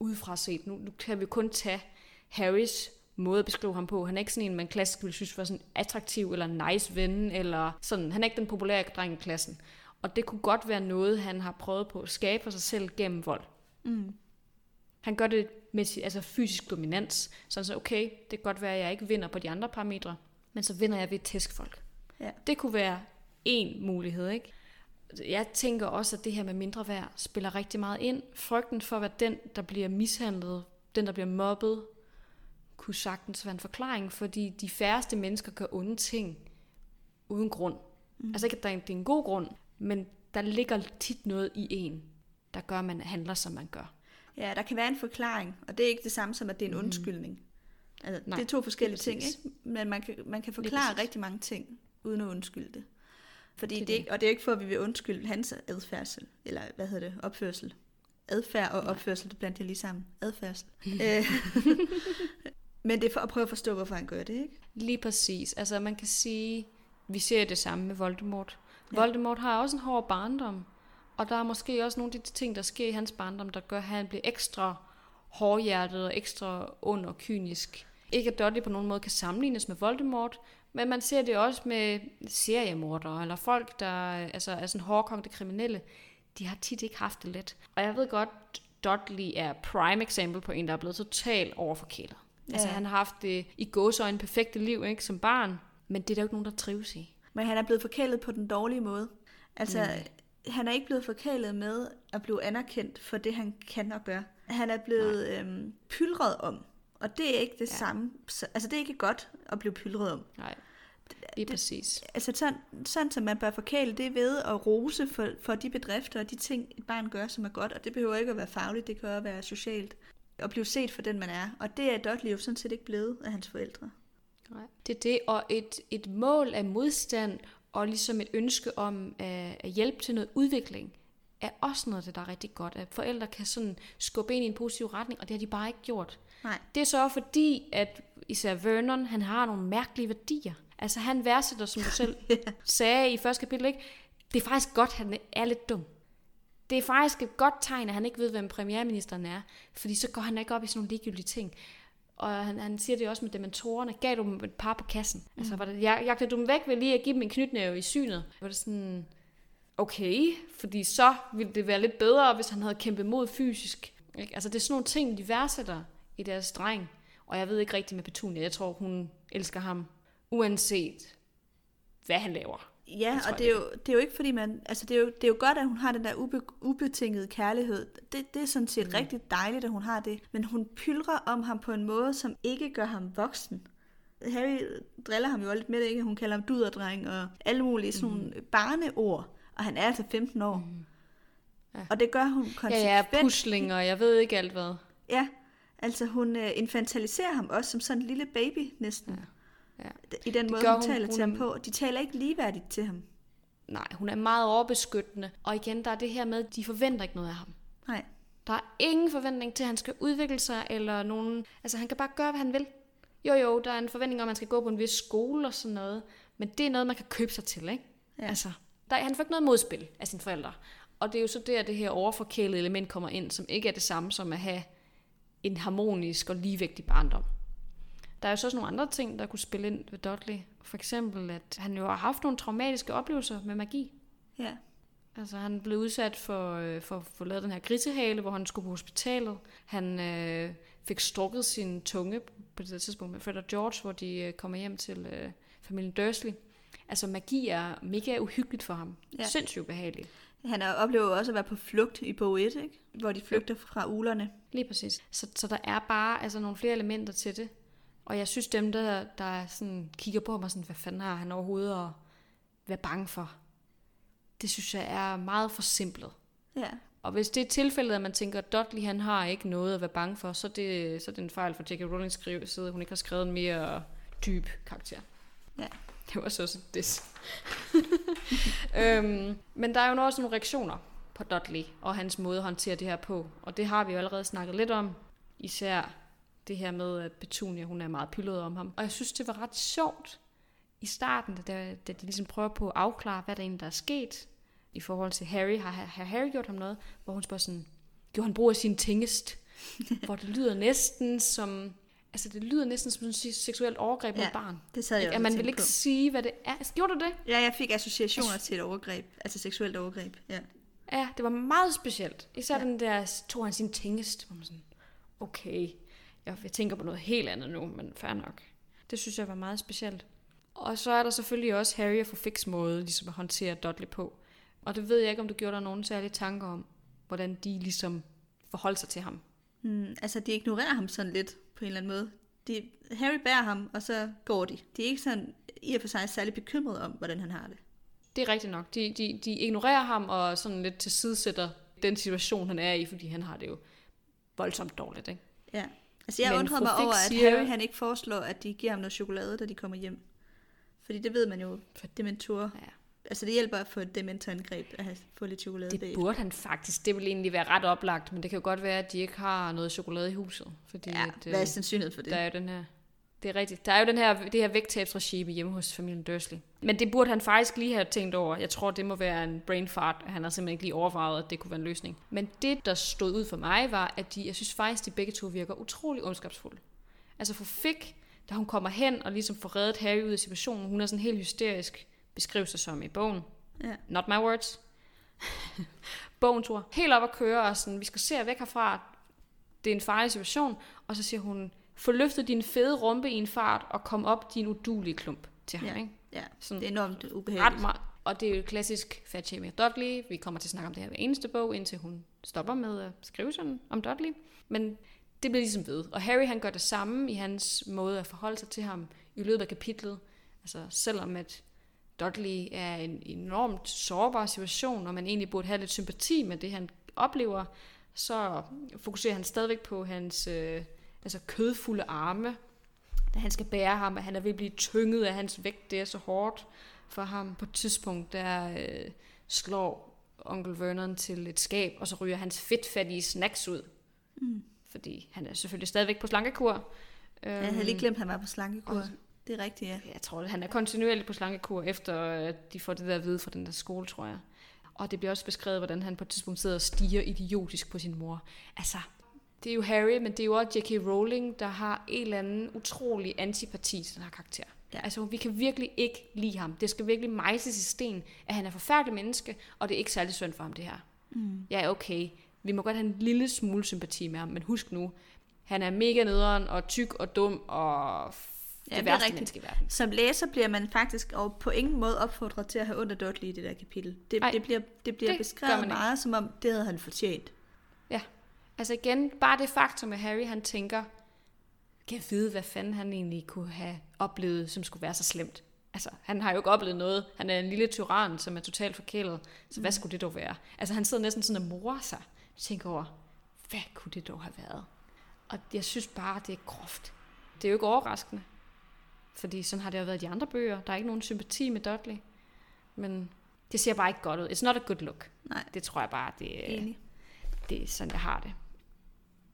udefra set. Nu, nu kan vi kun tage Harrys måde at beskrive ham på. Han er ikke sådan en, man klassisk ville synes var sådan attraktiv eller nice ven, eller sådan. Han er ikke den populære dreng i klassen. Og det kunne godt være noget, han har prøvet på at skabe for sig selv gennem vold. Mm. Han gør det med sin, altså fysisk dominans. Så, okay, det kan godt være, at jeg ikke vinder på de andre parametre, men så vinder jeg ved at tæske folk. Ja. Det kunne være en mulighed, ikke? Jeg tænker også, at det her med mindre værd spiller rigtig meget ind. Frygten for at være den, der bliver mishandlet, den, der bliver mobbet, kunne sagtens være en forklaring, fordi de færreste mennesker gør onde ting uden grund. Mm. Altså ikke, at der er en, det er en god grund, men der ligger tit noget i en, der gør, at man handler, som man gør. Ja, der kan være en forklaring, og det er ikke det samme som, at det er en undskyldning. Altså, Nej, det er to forskellige lige ting, ikke? Men man kan, man kan forklare rigtig mange ting, uden at undskylde det. Fordi Det det, ikke, og det er ikke for, at vi vil undskylde hans adfærdsel, eller hvad hedder det, opførsel. Adfærd og opførsel, det blandt jeg lige sammen. Adfærdsel. Øh, Men det er for at prøve at forstå, hvorfor han gør det, ikke? Lige præcis. Altså man kan sige, vi ser det samme med Voldemort. Ja. Voldemort har også en hård barndom. Og der er måske også nogle af de ting, der sker i hans barndom, der gør, at han bliver ekstra hårdhjertet og ekstra ond og kynisk. Ikke at Dudley på nogen måde kan sammenlignes med Voldemort, men man ser det også med seriemordere, eller folk, der altså, er sådan hårdkogte kriminelle. De har tit ikke haft det let. Og jeg ved godt, Dudley er prime eksempel på en, der er blevet totalt overforkælet. Ja. Altså han har haft det i gåsøjne perfekte liv, ikke, som barn. Men det er der jo ikke nogen, der trives i. Men han er blevet forkælet på den dårlige måde. Altså, Nemlig. Han er ikke blevet forkælet med at blive anerkendt for det, han kan og gør. Han er blevet øhm, pyldret om. Og det er ikke det Ja. samme. Så- Altså, det er ikke godt at blive pyldret om. Nej, lige præcis. Altså, sådan, sådan som man bør forkæle, det er ved at rose for, for de bedrifter og de ting, et barn gør, som er godt. Og det behøver ikke at være fagligt, det kan også være socialt. Og blive set for den, man er. Og det er Dudley jo sådan set ikke blevet af hans forældre. Nej. Det er det, og et, et mål af modstand, og ligesom et ønske om at, at hjælpe til noget udvikling, er også noget, af det, der er rigtig godt. At forældre kan sådan skubbe ind i en positiv retning, og det har de bare ikke gjort. Nej. Det er så fordi, at især Vernon, han har nogle mærkelige værdier. Altså han værdsætter, som du selv sagde i første kapitel, ikke? det er faktisk godt, at han er lidt dum. Det er faktisk et godt tegn, at han ikke ved, hvem premierministeren er, fordi så går han ikke op i sådan nogle ligegyldige ting. Og han, han siger det også med dementorerne. Gav du dem et par på kassen? Mm. Altså, var det, jeg, jagtede du dem væk ved lige at give dem en knytnæve i synet? Var det sådan, okay, fordi så ville det være lidt bedre, hvis han havde kæmpet mod fysisk. Ikke? Altså, det er sådan nogle ting, de værdsætter i deres dreng. Og jeg ved ikke rigtigt med Petunia. Jeg tror, hun elsker ham, uanset hvad han laver. Ja, og det er, jo, det er jo ikke fordi man, altså det er jo, det er jo godt, at hun har den der ube, ubetingede kærlighed. Det, det er sådan set mm. rigtig dejligt, at hun har det. Men hun pyldrer om ham på en måde, som ikke gør ham voksen. Harry driller ham jo lidt med det, ikke? Hun kalder ham duderdreng og alle mulige sådan nogle barneord. Og han er altså 15 år. Mm. Ja. Og det gør hun Ja, konsekvent. ja, pusling, og jeg ved ikke alt hvad. Ja, altså hun uh, infantiliserer ham også som sådan en lille baby næsten. Ja. Ja. I den måde, gør hun, hun- taler hun til ham på. De taler ikke ligeværdigt til ham. Nej, hun er meget overbeskyttende. Og igen, der er det her med, at de forventer ikke noget af ham. Nej. Der er ingen forventning til, at han skal udvikle sig, eller nogen... Altså, han kan bare gøre, hvad han vil. Jo, jo, der er en forventning om, at man skal gå på en vis skole og sådan noget. Men det er noget, man kan købe sig til, ikke? Ja. Altså, der, han får ikke noget modspil af sine forældre. Og det er jo så der, det her overforkælede element kommer ind, som ikke er det samme som at have en harmonisk og ligevægtig barndom. Der er jo så også nogle andre ting, der kunne spille ind ved Dudley. For eksempel, at han jo har haft nogle traumatiske oplevelser med magi. Ja. Altså, han blev udsat for, øh, for at få lavet den her grisehale, hvor han skulle på hospitalet. Han øh, fik strukket sin tunge på det tidspunkt med Fred og George, hvor de øh, kommer hjem til øh, familien Dursley. Altså magi er mega uhyggeligt for ham. Ja. Sindssygt ubehageligt. Han er- oplever også at være på flugt i bog 1, ikke? hvor de flygter fra ulerne. Lige præcis. Så, så der er bare altså, nogle flere elementer til det. Og jeg synes, dem, der, der sådan, kigger på og sådan, hvad fanden har han overhovedet at være bange for? Det synes jeg er meget forsimplet. Ja. Og hvis det er tilfældet, at man tænker, at Dudley han har ikke noget at være bange for, så er det, så er det en fejl for J.K. Rowling skrive, side, hun ikke har skrevet en mere dyb karakter. Ja. Det var så også et diss. øhm, men der er jo også nogle reaktioner på Dudley og hans måde at håndtere det her på. Og det har vi jo allerede snakket lidt om. Især det her med, at Petunia hun er meget pyldet om ham. Og jeg synes, det var ret sjovt i starten, da, da de ligesom prøver på at afklare, hvad der egentlig der er sket i forhold til Harry. Har, har Harry gjort ham noget? Hvor hun spørger sådan, gjorde han brug af sin tingest? hvor det lyder næsten som... Altså, det lyder næsten som sådan et seksuelt overgreb mod Ja, et barn. Det sad jeg Ikke? man vil ikke på. sige, hvad det er. Gjorde du det? Ja, jeg fik associationer til et overgreb. Altså seksuelt overgreb. Ja. Ja, det var meget specielt. Især ja. den der, tog han sin tingest, hvor man sådan, okay, jeg, jeg tænker på noget helt andet nu, men fair nok. Det synes jeg var meget specielt. Og så er der selvfølgelig også Harry og få fix måde, ligesom at håndtere Dudley på. Og det ved jeg ikke, om du gjorde dig nogen særlige tanker om, hvordan de ligesom forholdt sig til ham. Mm, altså, de ignorerer ham sådan lidt på en eller anden måde. De, Harry bærer ham, og så går de. De er ikke sådan i og for sig særlig bekymrede om, hvordan han har det. Det er rigtigt nok. De, de, de ignorerer ham og sådan lidt tilsidesætter den situation, han er i, fordi han har det jo voldsomt dårligt. Ikke? Ja. Altså, jeg Men undrede mig over, at siger- Harry han ikke foreslår, at de giver ham noget chokolade, da de kommer hjem. Fordi det ved man jo, for dementorer. Ja. Altså, det hjælper at få et dementorangreb at have, få lidt chokolade Det bag. burde han faktisk. Det vil egentlig være ret oplagt, men det kan jo godt være, at de ikke har noget chokolade i huset. Fordi Ja, at, øh, hvad er sandsynligheden for det? der er jo den her... Det er rigtigt. Der er jo den her, det her vægttabsregime hjemme hos familien Dursley. Men det burde han faktisk lige have tænkt over. Jeg tror, det må være en brain fart. Han har simpelthen ikke lige overvejet, at det kunne være en løsning. Men det, der stod ud for mig, var, at de, jeg synes faktisk, de begge to virker utrolig ondskabsfulde. Altså for Fik, da hun kommer hen og ligesom får reddet Harry ud af situationen, hun er sådan helt hysterisk, beskriver sig som i bogen. Ja. Not my words. Bogen tror helt op at køre, og sådan, vi skal se væk herfra. Det er en farlig situation. Og så siger hun, få løftet din fede rumpe i en fart, og kom op din udulige klump til ham. Ja. Ikke? Ja, Sådan det er enormt ret ubehageligt. meget. Og det er jo klassisk fat shaming Dudley. Vi kommer til at snakke om det her hver eneste bog, indtil hun stopper med at skrive sådan om Dudley. Men det bliver ligesom ved. Og Harry han gør det samme i hans måde at forholde sig til ham i løbet af kapitlet. Altså selvom at Dudley er en enormt sårbar situation, og man egentlig burde have lidt sympati med det, han oplever, så fokuserer han stadigvæk på hans øh, altså kødfulde arme, da han skal bære ham, at han er ved at blive tynget af hans vægt. Det er så hårdt for ham. På et tidspunkt, der øh, slår onkel Vernon til et skab, og så ryger hans fedtfattige snacks ud. Mm. Fordi han er selvfølgelig stadigvæk på slankekur. Jeg havde lige glemt, at han var på slankekur. og- Det er rigtigt, ja. Jeg tror, han er kontinuerligt på slankekur, efter at de får det der at vide fra den der skole, tror jeg. Og det bliver også beskrevet, hvordan han på et tidspunkt sidder og stiger idiotisk på sin mor. Altså, det er jo Harry, men det er jo også J.K. Rowling, der har en eller anden utrolig antipati til den her karakter. Ja. Altså, vi kan virkelig ikke lide ham. Det skal virkelig mejses i sten, at han er forfærdelig menneske, og det er ikke særlig synd for ham, det her. Mm. Ja, okay. Vi må godt have en lille smule sympati med ham, men husk nu, han er mega nederen og tyk og dum og Ja, det det er værste rigtigt. menneske i verden. Som læser bliver man faktisk og på ingen måde opfordret til at have ondt Dudley i det der kapitel. Det, Ej, det bliver, det bliver det beskrevet meget, som om det havde han fortjent. Altså igen, bare det faktum, at Harry han tænker, kan jeg vide, hvad fanden han egentlig kunne have oplevet, som skulle være så slemt. Altså, han har jo ikke oplevet noget. Han er en lille tyran, som er totalt forkælet. Så hvad skulle det dog være? Altså, han sidder næsten sådan og morer sig. Jeg tænker over, hvad kunne det dog have været? Og jeg synes bare, det er groft. Det er jo ikke overraskende. Fordi sådan har det jo været i de andre bøger. Der er ikke nogen sympati med Dudley. Men det ser bare ikke godt ud. It's not a good look. Nej, Det tror jeg bare, det enig. det er sådan, jeg har det.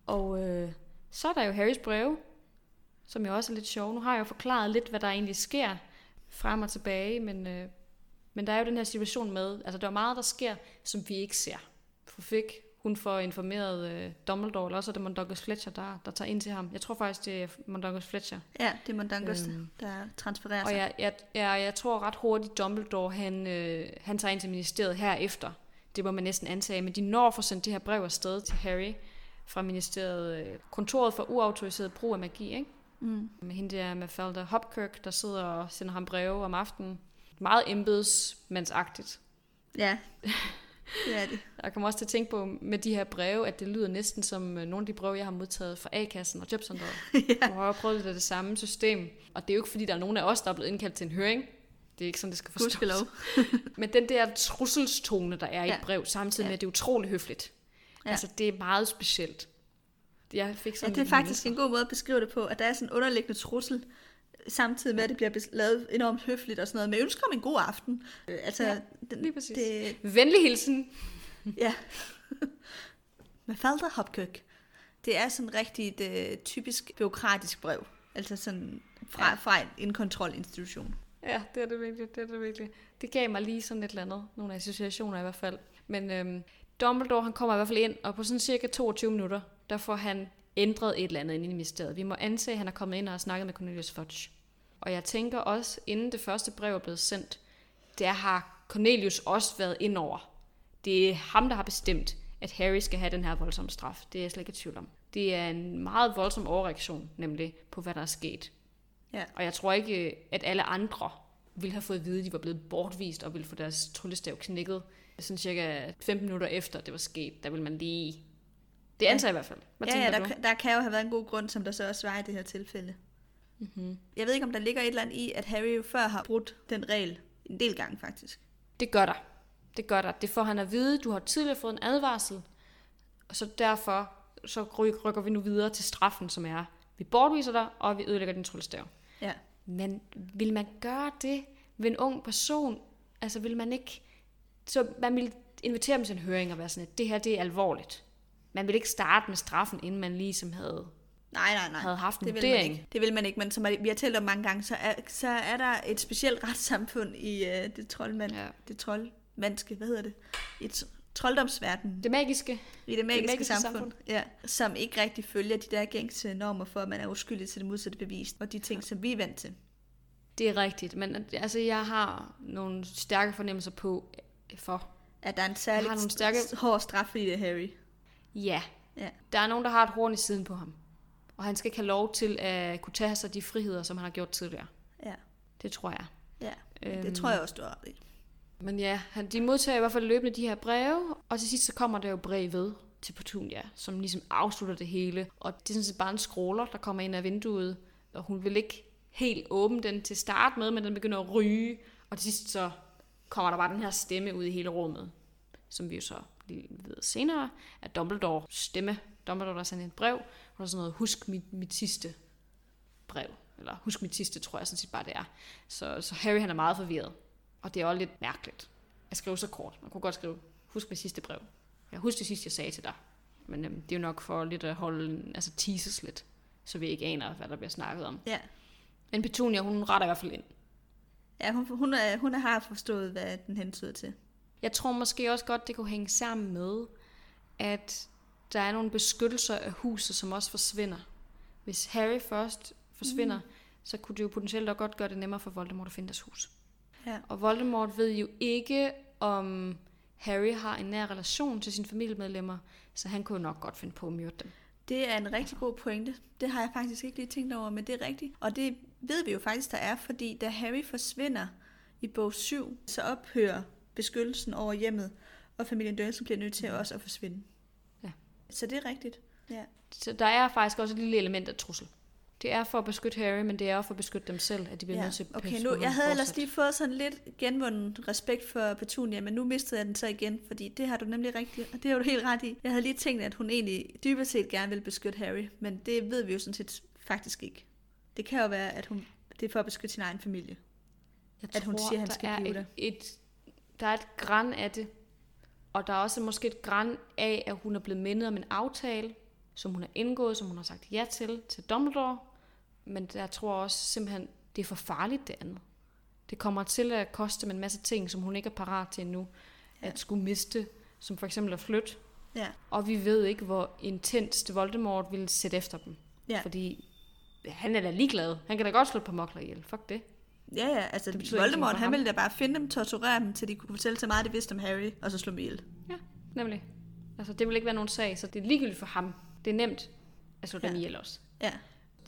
Og øh, så er der jo Harrys breve, som jo også er lidt sjov. Nu har jeg jo forklaret lidt, hvad der egentlig sker frem og tilbage, men, øh, men der er jo den her situation med, altså der er meget, der sker, som vi ikke ser. For Fik, hun får informeret øh, Dumbledore, eller også er det Mundungus Fletcher, der, der tager ind til ham. Jeg tror faktisk, det er Mundungus Fletcher. Ja, det er Mondongos, Øhm, der transfererer Og sig. jeg, jeg, jeg, jeg tror ret hurtigt, Dumbledore han, øh, han tager ind til ministeriet herefter. Det må man næsten antage, men de når at få sendt det her brev afsted til Harry fra ministeriet. Øh, kontoret for uautoriseret brug af magi, ikke? Mm. Med hende der Mafalda Hopkirk, der sidder og sender ham breve om aftenen. Meget embedsmandsagtigt. Ja, det er det. Jeg kommer også til at tænke på med de her breve, at det lyder næsten som øh, nogle af de breve, jeg har modtaget fra A-kassen og Jobcenteret. ja. Jeg har prøvet lidt af det samme system. Og det er jo ikke, fordi der er nogen af os, der er blevet indkaldt til en høring. Det er ikke sådan, det skal forstås. Men den der trusselsstone, der er i Ja. et brev, samtidig Ja. med, at det er utrolig høfligt. Ja. Altså, det er meget specielt. Jeg fik Ja, sådan det er faktisk en god måde at beskrive det på, at der er sådan en underliggende trussel, samtidig med, at det bliver lavet enormt høfligt og sådan noget, med ønsker om en god aften. Øh, Altså, Ja, den, lige præcis. Det, Venlig hilsen. ja. Mafalda Hopkirk. Det er sådan rigtig et øh, typisk byråkratisk brev. Altså sådan fra, Ja. fra en, en kontrolinstitution. Ja, det er det virkelig, det er det virkelig. Det gav mig lige sådan et eller andet, nogle associationer i hvert fald. Men øhm, Dumbledore, han kommer i hvert fald ind, og på sådan cirka 22 minutter, der får han ændret et eller andet inde i ministeriet. Vi må anse, at han er kommet ind og har snakket med Cornelius Fudge. Og jeg tænker også, inden det første brev er blevet sendt, der har Cornelius også været ind over. Det er ham, der har bestemt, at Harry skal have den her voldsomme straf. Det er jeg slet ikke i tvivl om. Det er en meget voldsom overreaktion, nemlig på, hvad der er sket. Ja. Og jeg tror ikke, at alle andre ville have fået at vide, at de var blevet bortvist og ville få deres tryllestav knækket. Sådan cirka 15 minutter efter det var sket, der vil man lige... Det antager jeg i hvert fald. Hvad ja, ja, du? der, kan- der kan jo have været en god grund, som der så også var i det her tilfælde. Mm-hmm. Jeg ved ikke, om der ligger et eller andet i, at Harry jo før har brudt den regel en del gange faktisk. Det gør der. Det gør der. Det får han at vide. Du har tidligere fået en advarsel, og så derfor så ry- rykker vi nu videre til straffen, som er, vi bortviser dig, og vi ødelægger din tryllestav. Ja. Men vil man gøre det ved en ung person? Altså vil man ikke... Så man vil invitere dem til en høring og være sådan, at det her det er alvorligt. Man vil ikke starte med straffen, inden man ligesom havde, Nej, nej, nej. havde haft en Det vil, man ikke. det vil man ikke, men som vi har talt om mange gange, så er, så er der et specielt retssamfund i uh, det troldmand, Ja. det troldmandske, hvad hedder det? I t- trolddomsverdenen, Det magiske. i det magiske, magiske samfund, samfund. Ja, som ikke rigtig følger de der gængse normer for, at man er uskyldig til det modsatte bevis, og de ting, som vi er vant til. Det er rigtigt, men altså, jeg har nogle stærke fornemmelser på, for, At der er en særlig har nogle stærke- hård straf i det, Harry. ja, Ja. der er nogen, der har et horn i siden på ham. Og han skal ikke have lov til at kunne tage sig de friheder, som han har gjort tidligere. Ja, Det tror jeg. ja. Øhm, Det tror jeg også, du har ret. Men ja, han, de modtager i hvert fald løbende de her breve, og til sidst så kommer der jo brev ved til Petunia, som ligesom afslutter det hele. Og det er sådan set bare en scroller, der kommer ind af vinduet, og hun vil ikke helt åbne den til start med, men den begynder at ryge, og til sidst så kommer der bare den her stemme ud i hele rummet, som vi jo så lige ved senere, at Dumbledore stemme, Dumbledore der sendte et brev, og der er sådan noget, husk mit, mit sidste brev, eller husk mit sidste, tror jeg sådan set bare det er. Så, så Harry han er meget forvirret. Og det er også lidt mærkeligt at skrive så kort. Man kunne godt skrive, husk mit sidste brev. Jeg husker det sidste, jeg sagde til dig. Men øhm, det er jo nok for lidt at holde, altså teases lidt, så vi ikke aner, hvad der bliver snakket om. Ja. Men Petunia, hun retter i hvert fald ind. Ja, hun, hun, er, hun har forstået, hvad den hentyder til. Jeg tror måske også godt, det kunne hænge sammen med, at der er nogle beskyttelser af huset, som også forsvinder. Hvis Harry først forsvinder, mm. så kunne det jo potentielt også godt gøre det nemmere for Voldemort at finde deres hus. Ja. Og Voldemort ved jo ikke, om Harry har en nær relation til sine familiemedlemmer, så han kunne nok godt finde på at myrde dem. Det er en rigtig god pointe. Det har jeg faktisk ikke lige tænkt over, men det er rigtigt. Og det ved vi jo faktisk, der er, fordi da Harry forsvinder i bog 7, så ophører beskyttelsen over hjemmet, og familien Dursley bliver nødt til også at forsvinde. Ja. Så det er rigtigt. Ja. Så der er faktisk også et lille element af trussel. Det er for at beskytte Harry, men det er også for at beskytte dem selv, at de bliver ja. nødt til at Okay, nu, jeg havde ellers fortsat. lige fået sådan lidt genvunden respekt for Petunia, men nu mistede jeg den så igen, fordi det har du nemlig rigtigt, og det har du helt ret i. Jeg havde lige tænkt, at hun egentlig dybest set gerne ville beskytte Harry, men det ved vi jo sådan set faktisk ikke. Det kan jo være, at hun, det er for at beskytte sin egen familie. Jeg at hun tror, siger, at han der skal er blive et, et, der er et græn af det, og der er også måske et græn af, at hun er blevet mindet om en aftale, som hun har indgået, som hun har sagt ja til, til Dumbledore. Men jeg tror også simpelthen, det er for farligt det andet. Det kommer til at koste dem en masse ting, som hun ikke er parat til endnu. Ja. At skulle miste, som for eksempel at flytte. Ja. Og vi ved ikke, hvor intenst Voldemort ville sætte efter dem. Ja. Fordi han er da ligeglad. Han kan da godt slå par mokler ihjel. Fuck det. Ja, ja, altså Det Voldemort, han ville da bare finde dem, torturere dem, til de kunne fortælle så meget, de vidste om Harry, og så slå dem ihjel. Nemlig. Altså, det vil ikke være nogen sag, så det er ligegyldigt for ham. Det er nemt at slå dem Ja. ihjel også. Ja.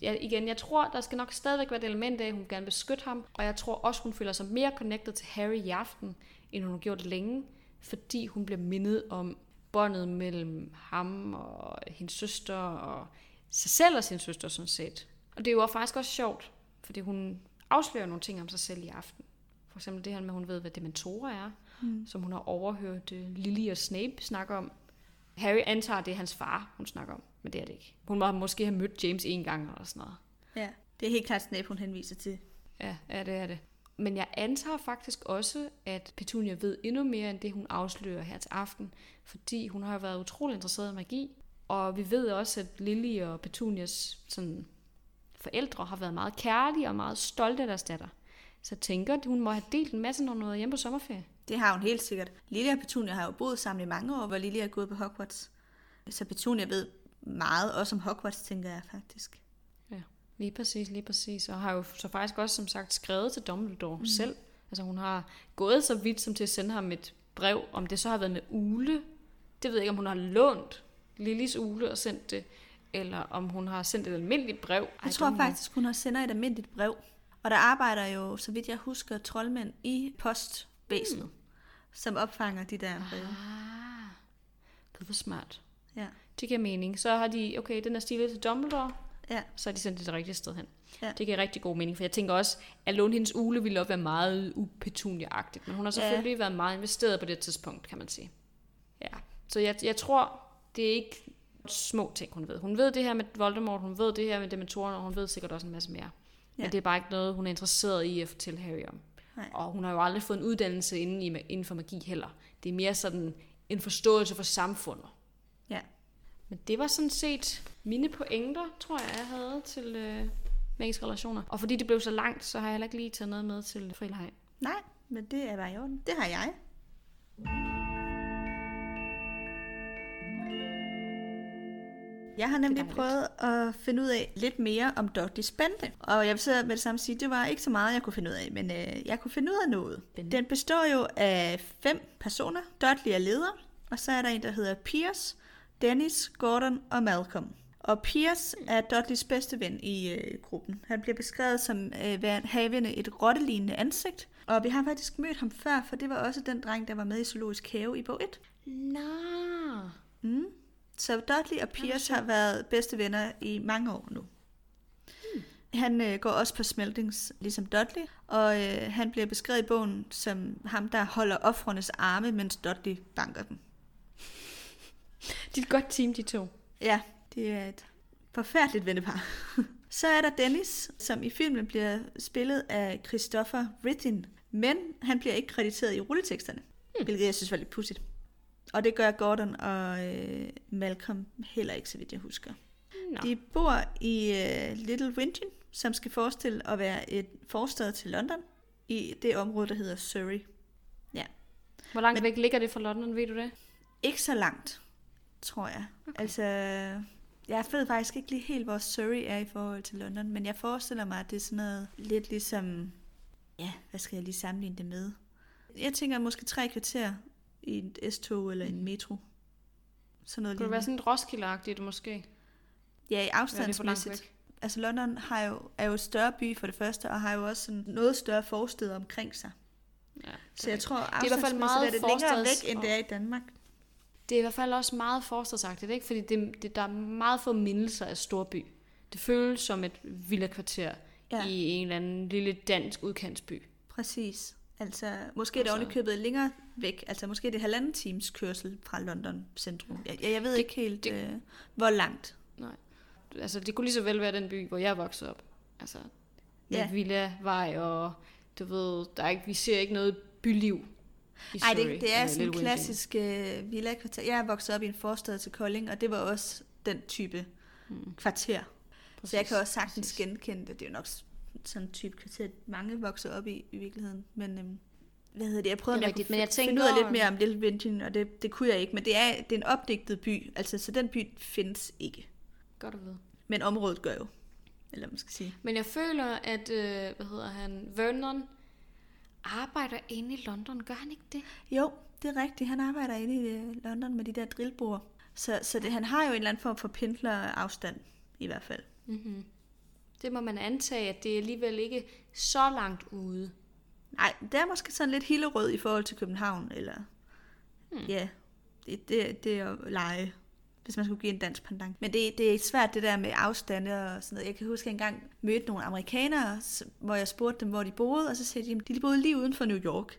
Ja, igen, jeg tror, der skal nok stadigvæk være et element af, at hun gerne vil beskytte ham, og jeg tror også, hun føler sig mere connected til Harry i aften, end hun har gjort længe, fordi hun bliver mindet om båndet mellem ham og hendes søster, og sig selv og sin søster sådan set. Og det er jo faktisk også sjovt, fordi hun afslører nogle ting om sig selv i aften. For eksempel det her med, at hun ved, hvad dementorer er, mm. som hun har overhørt uh, Lily og Snape snakke om. Harry antager, det er hans far, hun snakker om, men det er det ikke. Hun må måske have mødt James en gang eller sådan noget. Ja, det er helt klart Snape, hun henviser til. Ja, ja, det er det. Men jeg antager faktisk også, at Petunia ved endnu mere end det, hun afslører her til aften, fordi hun har været utrolig interesseret i magi, og vi ved også, at Lily og Petunias sådan, forældre har været meget kærlige og meget stolte af deres datter. Så jeg tænker, at hun må have delt en masse, når hun er hjemme på sommerferie. Det har hun helt sikkert. Lily og Petunia har jo boet sammen i mange år, hvor Lily er gået på Hogwarts. Så Petunia ved meget, også om Hogwarts, tænker jeg faktisk. Ja, lige præcis, lige præcis. Og har jo så faktisk også, som sagt, skrevet til Dumbledore mm. selv. Altså hun har gået så vidt som til at sende ham et brev, om det så har været med ule. Det ved jeg ikke, om hun har lånt Lillys ule og sendt det, eller om hun har sendt et almindeligt brev. Jeg tror faktisk, hun har sendt et almindeligt brev. Og der arbejder jo, så vidt jeg husker, troldmænd i postvæsenet, mm. som opfanger de der breve. Ah, det var smart. Ja. Det giver mening. Så har de, okay, den er stilet til Dumbledore, Ja. så har de sendt det det rigtige sted hen. Ja. Det giver rigtig god mening, for jeg tænker også, at låne hendes ule ville også være meget upetunia-agtigt, men hun har selvfølgelig ja. været meget investeret på det tidspunkt, kan man sige. Ja, så jeg, jeg tror, det er ikke små ting, hun ved. Hun ved det her med Voldemort, hun ved det her med dementorerne, og hun ved sikkert også en masse mere. Ja. Men det er bare ikke noget, hun er interesseret i at fortælle Harry om. Nej. Og hun har jo aldrig fået en uddannelse inden, i, inden for magi heller. Det er mere sådan en forståelse for samfundet. Ja. Men det var sådan set mine pointer, tror jeg, jeg havde til øh, magiske relationer. Og fordi det blev så langt, så har jeg heller ikke lige taget noget med til frileg. Nej, men det er bare i orden. Det har jeg. Jeg har nemlig prøvet at finde ud af lidt mere om Dudley Spande. Og jeg vil så med det samme sige, det var ikke så meget, jeg kunne finde ud af, men øh, jeg kunne finde ud af noget. Den består jo af fem personer. Dudley er leder, og så er der en, der hedder Pierce, Dennis, Gordon og Malcolm. Og Pierce er Dudleys bedste ven i øh, gruppen. Han bliver beskrevet som øh, havende et rottelignende ansigt. Og vi har faktisk mødt ham før, for det var også den dreng, der var med i Zoologisk Have i bog 1. Nå. Mm. Så Dudley og Pierce har været bedste venner i mange år nu. Han øh, går også på smeltings, ligesom Dudley, og øh, han bliver beskrevet i bogen som ham, der holder offrenes arme, mens Dudley banker dem. De er et godt team, de to. Ja, det er et forfærdeligt vennepar. Så er der Dennis, som i filmen bliver spillet af Christopher Rithin, men han bliver ikke krediteret i rulleteksterne, hmm. hvilket jeg synes var lidt pudsigt. Og det gør Gordon og øh, Malcolm heller ikke, så vidt jeg husker. Nå. De bor i øh, Little Winton, som skal forestille at være et forstad til London, i det område, der hedder Surrey. Ja. Hvor langt væk ligger det fra London, ved du det? Ikke så langt, tror jeg. Okay. Altså, jeg ved faktisk ikke lige helt, hvor Surrey er i forhold til London, men jeg forestiller mig, at det er sådan noget lidt ligesom, ja, hvad skal jeg lige sammenligne det med? Jeg tænker måske tre kvarter i et S-tog eller en metro. Sådan noget Kunne det være sådan Roskilde-agtigt måske? Ja, i afstandsmæssigt. Altså London har jo, er jo et større by for det første, og har jo også sådan noget større forsteder omkring sig. Ja, Så jeg tror, Det er i hvert fald meget er det længere væk, end det er i Danmark. Det er i hvert fald også meget forstadsagtigt, ikke? Fordi det, det, der er meget få mindelser af storby. Det føles som et villa-kvarter ja. i en eller anden lille dansk udkantsby. Præcis. Altså, måske er det Altså- ovenikøbet længere væk. Altså, måske er det halvanden times kørsel fra London centrum. Jeg, jeg ved Det- ikke helt, det- øh, hvor langt. Nej. Altså, det kunne lige så vel være den by, hvor jeg voksede op. Altså, Ja. villa-vej, og du ved, der er ikke, vi ser ikke noget byliv Nej, det, det er eller sådan en klassisk øh, villa-kvarter. Jeg er vokset op i en forstad til Kolding, og det var også den type Mm. kvarter. Præcis, Så jeg kan også sagtens præcis. genkende det. Det er jo nok sådan type kvarter, mange vokser op i i virkeligheden. Men øhm, hvad hedder det? Jeg prøvede, Det er om jeg rigtigt, kunne men jeg fi- finde ud af lidt mere om Little Vinton, og det, det kunne jeg ikke. Men det er, det er en opdigtet by, altså så den by findes ikke. Godt at vide. Men området gør jo. Eller man skal sige. Men jeg føler, at, øh, hvad hedder han, Vernon arbejder inde i London. Gør han ikke det? Jo, det er rigtigt. Han arbejder inde i øh, London med de der drillbord. Så, så det, han har jo en eller anden form for pendlerafstand, i hvert fald. Mm-hmm. Det må man antage, at det er alligevel ikke så langt ude. Nej, det er måske sådan lidt hillerød i forhold til København, eller... Hmm. Ja, det, det, det er at lege, hvis man skulle give en dansk pendant. Men det, det er svært det der med afstande og sådan noget. Jeg kan huske, at jeg engang mødte nogle amerikanere, hvor jeg spurgte dem, hvor de boede, og så sagde de, at de boede lige uden for New York.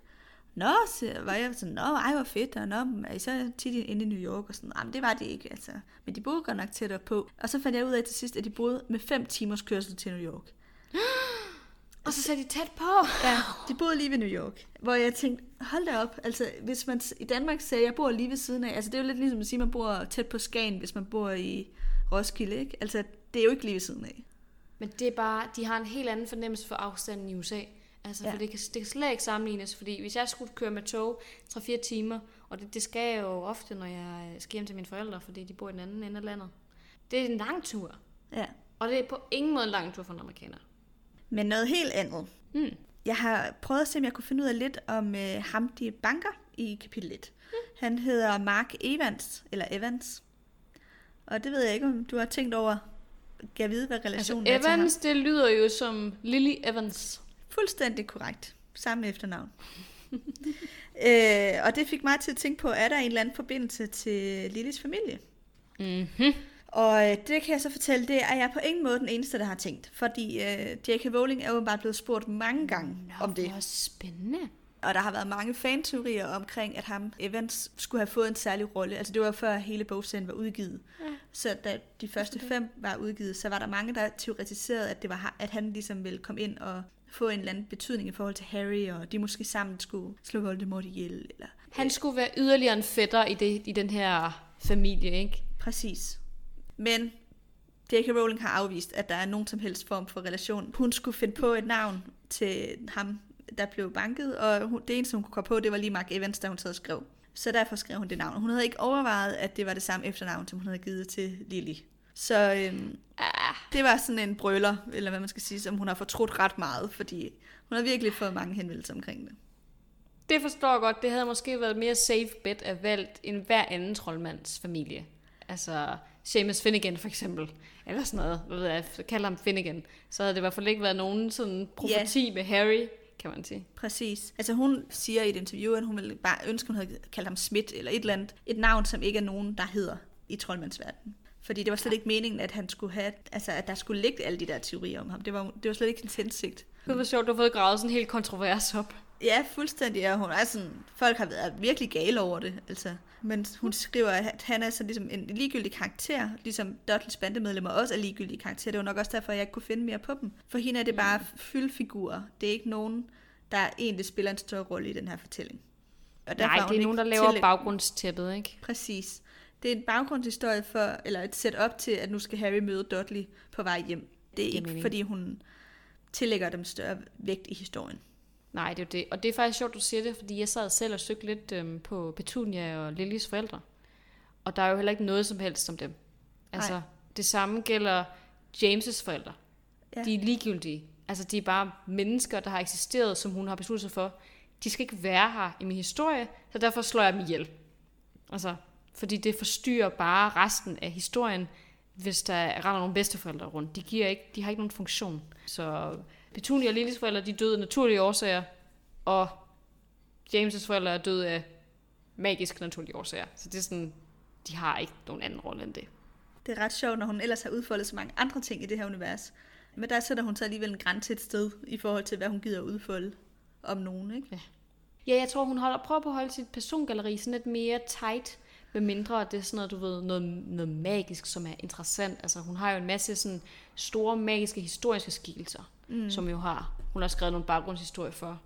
Nå, så var jeg sådan, nå, ej, hvor fedt, og nå, er I så tit inde i New York? Og sådan, men det var det ikke, altså. Men de boede godt nok tættere på. Og så fandt jeg ud af til sidst, at de boede med fem timers kørsel til New York. Og så sagde de tæt på. Ja, de boede lige ved New York. Hvor jeg tænkte, hold da op, altså hvis man i Danmark sagde, jeg bor lige ved siden af, altså det er jo lidt ligesom at sige, at man bor tæt på Skagen, hvis man bor i Roskilde, ikke? Altså det er jo ikke lige ved siden af. Men det er bare, de har en helt anden fornemmelse for afstanden i USA. Altså, ja. for det kan, det kan slet ikke sammenlignes, fordi hvis jeg skulle køre med tog 3-4 timer, og det, det skal jeg jo ofte, når jeg skal hjem til mine forældre, fordi de bor i den anden ende af landet. Det er en lang tur. Ja. Og det er på ingen måde en lang tur for en amerikaner. Men noget helt andet. Mm. Jeg har prøvet at se, om jeg kunne finde ud af lidt om uh, ham, de banker i kapitel 1. Mm. Han hedder Mark Evans, eller Evans. Og det ved jeg ikke, om du har tænkt over, kan vide, hvad relationen altså, er Evans, til ham. det lyder jo som Lily Evans. Fuldstændig korrekt. Samme efternavn. øh, og det fik mig til at tænke på, er der en eller anden forbindelse til Lillys familie? Mm-hmm. Og øh, det kan jeg så fortælle, det er jeg på ingen måde den eneste, der har tænkt. Fordi øh, J.K. Rowling er jo bare blevet spurgt mange gange Nå, om det. Hvor spændende. Og der har været mange fanteorier omkring, at ham, Evans, skulle have fået en særlig rolle. Altså det var før hele bogserien var udgivet. Ja. Så da de første fem var udgivet, så var der mange, der teoretiserede, at, det var, at han ligesom ville komme ind og få en eller anden betydning i forhold til Harry, og de måske sammen skulle slå Voldemort ihjel. Eller, Han skulle være yderligere en fætter i, det, i den her familie, ikke? Præcis. Men J.K. Rowling har afvist, at der er nogen som helst form for relation. Hun skulle finde på et navn til ham, der blev banket, og hun, det eneste, hun kunne komme på, det var lige Mark Evans, da hun sad og skrev. Så derfor skrev hun det navn. Hun havde ikke overvejet, at det var det samme efternavn, som hun havde givet til Lily. Så øhm, Ah, det var sådan en brøler, eller hvad man skal sige, som hun har fortrudt ret meget, fordi hun har virkelig fået mange henvendelser omkring det. det forstår jeg godt. Det havde måske været mere safe bet at valgt end hver anden troldmands familie. Altså Seamus Finnegan for eksempel, eller sådan noget, hvad ved jeg, kalder ham Finnegan. Så havde det i hvert fald ikke været nogen sådan profeti med Harry, kan man sige. Præcis. Altså hun siger i et interview, at hun ville bare ønske, hun havde kaldt ham Schmidt, eller et eller andet. Et navn, som ikke er nogen, der hedder i troldmandsverdenen. Fordi det var slet ikke meningen, at han skulle have, altså at der skulle ligge alle de der teorier om ham. Det var, det var slet ikke hendes hensigt. Det var sjovt, du har fået gravet sådan en helt kontrovers op. Ja, fuldstændig. Ja, hun er sådan, folk har været virkelig gale over det. Altså. Men hun skriver, at han er så ligesom en ligegyldig karakter, ligesom Dudleys bandemedlemmer også er ligegyldige karakterer. Det var nok også derfor, jeg ikke kunne finde mere på dem. For hende er det bare fyldfigurer. Det er ikke nogen, der egentlig spiller en større rolle i den her fortælling. Og Nej, det er nogen, der laver tillæg- baggrundstæppet, ikke? Præcis. Det er en baggrundshistorie for, eller et setup til, at nu skal Harry møde Dudley på vej hjem. Det er Giver ikke, mening. fordi hun tillægger dem større vægt i historien. Nej, det er jo det. Og det er faktisk sjovt, du siger det, fordi jeg sad selv og søgte lidt øhm, på Petunia og Lillys forældre. Og der er jo heller ikke noget som helst om dem. Altså, Nej. det samme gælder James' forældre. Ja. De er ligegyldige. Altså, de er bare mennesker, der har eksisteret, som hun har besluttet sig for. De skal ikke være her i min historie, så derfor slår jeg dem ihjel. Altså, fordi det forstyrrer bare resten af historien, hvis der render nogle bedsteforældre rundt. De, giver ikke, de har ikke nogen funktion. Så Petunia og Lillys forældre, de døde af naturlige årsager, og James' forældre er døde af magisk naturlige årsager. Så det er sådan, de har ikke nogen anden rolle end det. Det er ret sjovt, når hun ellers har udfoldet så mange andre ting i det her univers. Men der sætter hun så alligevel en grænse et sted, i forhold til, hvad hun gider udfolde om nogen, ikke? Ja, jeg tror, hun holder, prøver på at holde sit persongalleri sådan lidt mere tight, med mindre det er sådan noget, du ved, noget, noget magisk, som er interessant. Altså, hun har jo en masse sådan store magiske historiske skikkelser, mm. som jo har, hun har skrevet nogle baggrundshistorier for.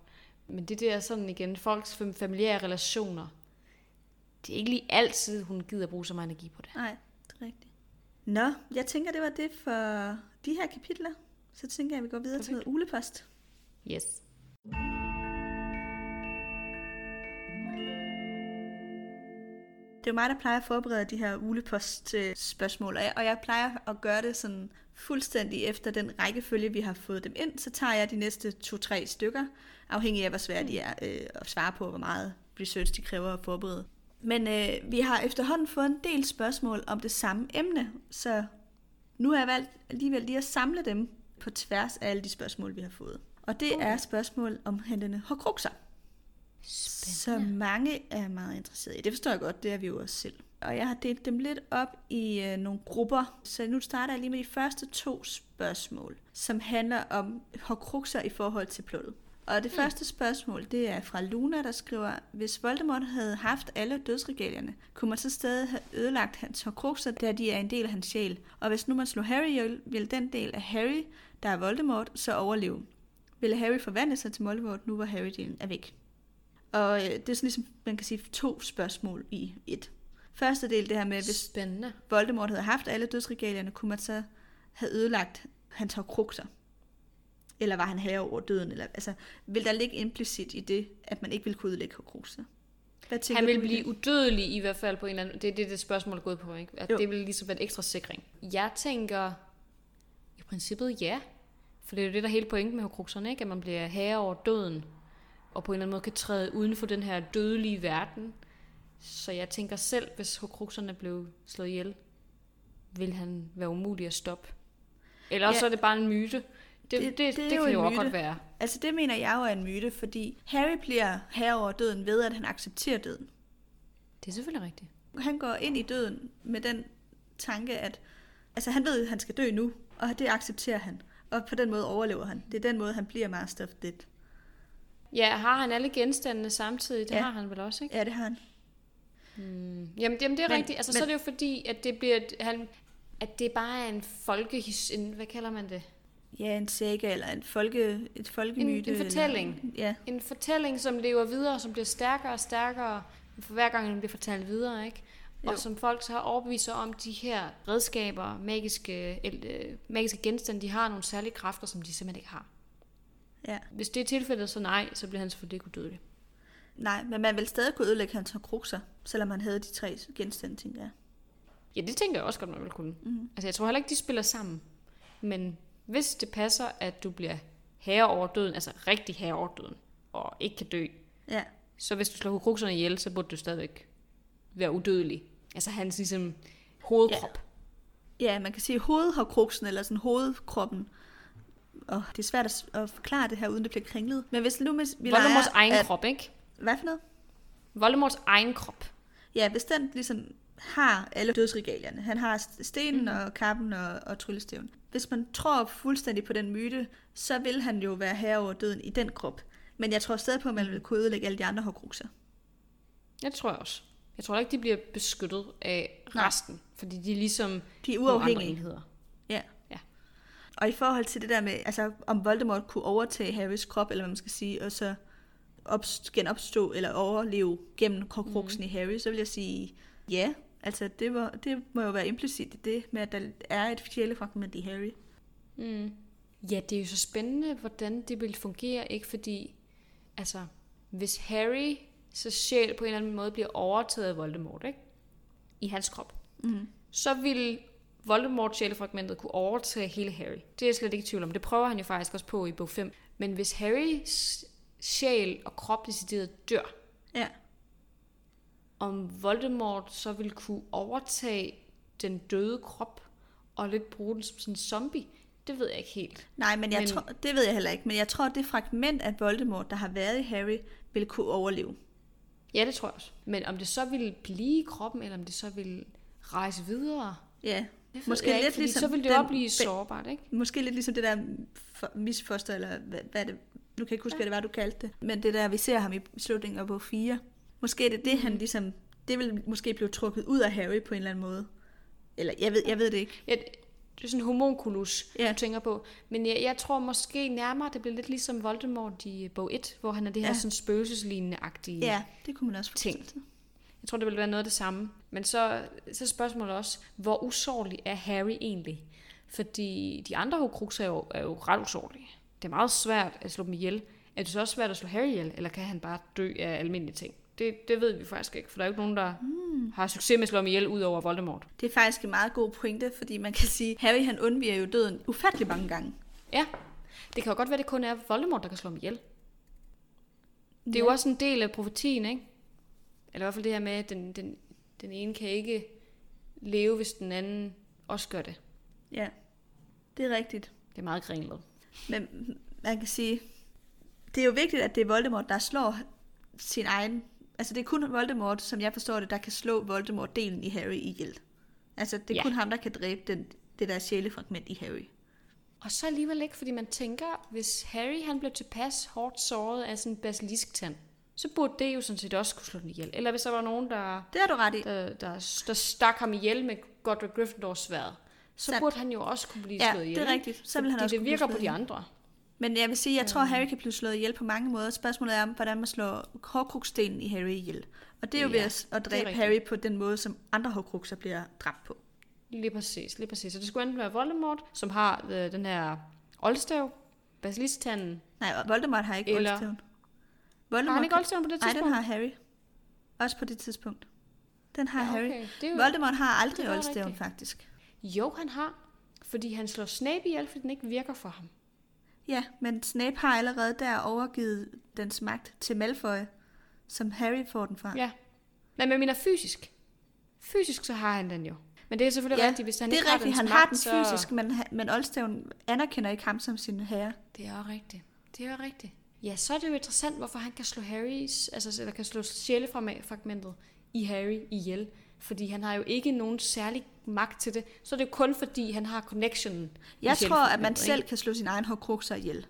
Men det der sådan igen, folks fam- familiære relationer, det er ikke lige altid, hun gider bruge så meget energi på det. Nej, det er rigtigt. Nå, jeg tænker, det var det for de her kapitler. Så tænker jeg, at vi går videre Perfekt. til noget ulepost. Yes. Det er jo mig, der plejer at forberede de her ulepost-spørgsmål, og jeg, og jeg plejer at gøre det sådan fuldstændig efter den rækkefølge, vi har fået dem ind. Så tager jeg de næste to-tre stykker, afhængig af, hvor svært de er øh, at svare på, hvor meget research de kræver at forberede. Men øh, vi har efterhånden fået en del spørgsmål om det samme emne, så nu har jeg valgt alligevel lige at samle dem på tværs af alle de spørgsmål, vi har fået. Og det okay. er spørgsmål om handlende horcruxer. Så mange er meget interesserede i. Det forstår jeg godt, det er vi jo også selv. Og jeg har delt dem lidt op i øh, nogle grupper, så nu starter jeg lige med de første to spørgsmål, som handler om horcruxer i forhold til plottet. Og det mm. første spørgsmål, det er fra Luna, der skriver, hvis Voldemort havde haft alle dødsregalierne, kunne man så stadig have ødelagt hans horcruxer, da de er en del af hans sjæl. Og hvis nu man slog Harry ihjel, ville den del af Harry, der er Voldemort, så overleve. Ville Harry forvandle sig til Voldemort, nu hvor Harry-delen er væk? Og øh, det er sådan ligesom, man kan sige, to spørgsmål i et. Første del, det her med, hvis Spændende. Voldemort havde haft alle dødsregalierne, kunne man så have ødelagt hans horcruxer? Eller var han herre over døden? Eller, altså, vil der ligge implicit i det, at man ikke vil kunne ødelægge horcruxer? Hvad han vil blive udødelig i hvert fald på en eller anden... Det er det, det spørgsmål er gået på, ikke? At jo. det vil ligesom være en ekstra sikring. Jeg tænker, i princippet ja. For det er jo det, der er hele pointen med horcruxerne, ikke? At man bliver herre over døden. Og på en eller anden måde kan træde uden for den her dødelige verden. Så jeg tænker selv, hvis horcruxerne blev slået ihjel, vil han være umulig at stoppe. Eller ja. så er det bare en myte. Det, det, det, det, det kan jo også godt være. Altså det mener jeg jo er en myte, fordi Harry bliver herre over døden ved, at han accepterer døden. Det er selvfølgelig rigtigt. Han går ind i døden med den tanke, at altså han ved, at han skal dø nu, og det accepterer han. Og på den måde overlever han. Det er den måde, han bliver Master of Death. Ja, har han alle genstandene samtidig? Det ja. har han vel også, ikke? Ja, det har han. Hmm. Jamen, jamen, det er men, rigtigt. Altså, men, så er det jo fordi, at det bliver... Han, at det bare er en folkehis... En, hvad kalder man det? Ja, en saga eller en folke, et folkemyte. En, en fortælling. Eller, ja. En fortælling, som lever videre, som bliver stærkere og stærkere, for hver gang den bliver fortalt videre, ikke? Jo. Og som folk så har overbevist sig om, de her redskaber, magiske, øh, magiske genstande, de har nogle særlige kræfter, som de simpelthen ikke har. Ja. Hvis det er tilfældet, så nej, så bliver han selvfølgelig ikke udødelig. Nej, men man vil stadig kunne ødelægge hans krukser, selvom han havde de tre genstande, tænker jeg. Ja, det tænker jeg også godt, man vil kunne. Mm. Altså, jeg tror heller ikke, de spiller sammen. Men hvis det passer, at du bliver herre over døden, altså rigtig herre over døden, og ikke kan dø, ja. så hvis du slår krukserne ihjel, så burde du stadigvæk være udødelig. Altså hans ligesom hovedkrop. Ja, ja man kan sige hovedkruksen, eller sådan hovedkroppen. Og det er svært at, at forklare det her, uden det bliver kringlet. Men hvis nu vi Voldemorts egen at, krop, ikke? Hvad for noget? Voldemorts egen krop. Ja, hvis den ligesom har alle dødsregalierne. Han har stenen mm. og kappen og, og tryllesteven. Hvis man tror fuldstændig på den myte, så vil han jo være herre over døden i den krop. Men jeg tror stadig på, at man vil kunne ødelægge alle de andre hårdgrukser. Jeg tror også. Jeg tror ikke, de bliver beskyttet af resten, Nej. fordi de er ligesom de er uafhængige. enheder. Og i forhold til det der med, altså om Voldemort kunne overtage Harrys krop, eller hvad man skal sige, og så op, genopstå eller overleve gennem kruksen mm. i Harry, så vil jeg sige, ja, Altså, det, var, det må jo være implicit i det, med at der er et sjælefragment i Harry. Mm. Ja, det er jo så spændende, hvordan det vil fungere, ikke? Fordi, altså, hvis Harry så sjæl på en eller anden måde bliver overtaget af Voldemort, ikke? I hans krop, mm. så vil Voldemort sjælefragmentet kunne overtage hele Harry. Det er jeg slet ikke i tvivl om. Det prøver han jo faktisk også på i bog 5. Men hvis Harrys sjæl og krop decideret dør, ja om Voldemort så vil kunne overtage den døde krop og lidt bruge den som sådan en zombie. Det ved jeg ikke helt. Nej, men, jeg men... Tror, det ved jeg heller ikke. Men jeg tror, at det fragment af Voldemort, der har været i Harry, vil kunne overleve. Ja, det tror jeg også. Men om det så vil blive i kroppen, eller om det så vil rejse videre... Ja, det måske lidt ikke, ligesom... Så vil det også blive sårbart, ikke? Måske lidt ligesom det der misfoster, eller hvad, hvad er det... Nu kan jeg ikke huske, ja. hvad det var, du kaldte det. Men det der, vi ser ham i slutningen af bog 4, Måske er det det, han ligesom... Det vil måske blive trukket ud af Harry på en eller anden måde. Eller jeg ved, jeg ved det ikke. Ja, det er sådan en homunculus, ja. du tænker på. Men jeg, jeg tror måske nærmere, det bliver lidt ligesom Voldemort i bog 1, hvor han er det her ja. sådan spøgelseslignende-agtige Ja, det kunne man også ting. Jeg tror, det vil være noget af det samme. Men så, så spørgsmålet også, hvor usårlig er Harry egentlig? Fordi de andre Horcruxer er jo, er jo ret usårlige. Det er meget svært at slå dem ihjel. Er det så også svært at slå Harry ihjel, eller kan han bare dø af almindelige ting? Det, det ved vi faktisk ikke, for der er jo ikke nogen, der mm. har succes med at slå ham ihjel ud over Voldemort. Det er faktisk en meget god pointe, fordi man kan sige, Harry han undviger jo døden ufattelig mange gange. Ja, det kan jo godt være, det kun er Voldemort, der kan slå ham ihjel. Det er ja. jo også en del af profetien, ikke? Eller i hvert fald det her med, at den, den, den ene kan ikke leve, hvis den anden også gør det. Ja, det er rigtigt. Det er meget kringlet. Men man kan sige, det er jo vigtigt, at det er Voldemort, der slår sin egen... Altså det er kun Voldemort, som jeg forstår det, der kan slå Voldemort-delen i Harry ihjel. Altså det er Ja. kun ham, der kan dræbe den, det der sjælefragment i Harry. Og så alligevel ikke, fordi man tænker, hvis Harry han blev tilpas hårdt såret af sådan en basilisk-tand, så burde det jo sådan set også kunne slå den ihjel. Eller hvis der var nogen, der, Det har du ret i. der, der, der stak ham ihjel med Godric Gryffindors sværd, så Sandt. burde han jo også kunne blive Ja, slået ihjel. det er rigtigt. Så vil han også det virker på de andre. Men jeg vil sige, jeg tror, Harry kan blive slået ihjel på mange måder. Spørgsmålet er, hvordan man slår hårdkrukstenen i Harry ihjel. Og det er jo Ja, ved at, at er dræbe. Harry på den måde, som andre hårdkrukser bliver dræbt på. Lige præcis, lige præcis. Så det skulle enten være Voldemort, som har øh, den her oldstav, basilisk-tanden. Nej, Voldemort har ikke Eller- oldstaven. Har Voldemort han ikke oldstaven på det Nej, tidspunkt? den har Harry. Også på det tidspunkt. Den har Ja, Harry. okay. Det er jo, Voldemort har aldrig det oldstaven, faktisk. Jo, han har. Fordi han slår Snape ihjel, fordi den ikke virker for ham. Ja, men Snape har allerede der overgivet dens magt til Malfoy, som Harry får den fra. Ja. Nej, men jeg mener fysisk. Fysisk så har han den jo. Men det er selvfølgelig Ja, rigtigt, hvis han det ikke er rigtigt, har han dens har den så... fysisk, men, men oldstaven anerkender ikke ham som sin herre. Det er jo rigtigt. Det er jo rigtigt. Ja, så er det jo interessant, hvorfor han kan slå Harrys, altså eller kan slå sjælefragmentet i Harry ihjel. Fordi han har jo ikke nogen særlig magt til det. Så er det jo kun fordi, han har connectionen. Jeg tror, at man sjælefragmentet, selv ikke? kan slå sin egen hårdkrukser ihjel.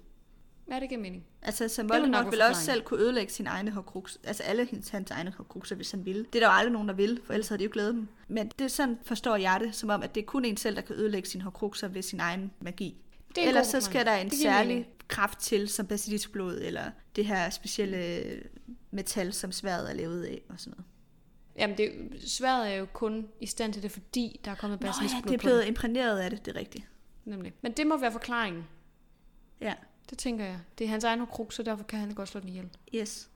Ja, det giver mening. Altså, som Voldemort vil også selv kunne ødelægge sin egne hårdkrukser. Altså alle hans, hans egne hårdkrukser, hvis han ville. Det er der jo aldrig nogen, der vil, for ellers havde de jo glædet dem. Men det er sådan, forstår jeg det, som om, at det er kun en selv, der kan ødelægge sin hårdkrukser ved sin egen magi. Er Ellers så skal der en særlig mening. Kraft til, som basiliskblod, eller det her specielle metal, som sværet er lavet af, og sådan noget. Jamen, det, sværet er jo kun i stand til det, fordi der er kommet Nå basilisk ja, det er blevet imprægneret af det, det er rigtigt. Nemlig. Men det må være forklaringen. Ja, Det tænker jeg. Det er hans egen kruk, så derfor kan han godt slå den ihjel. yes.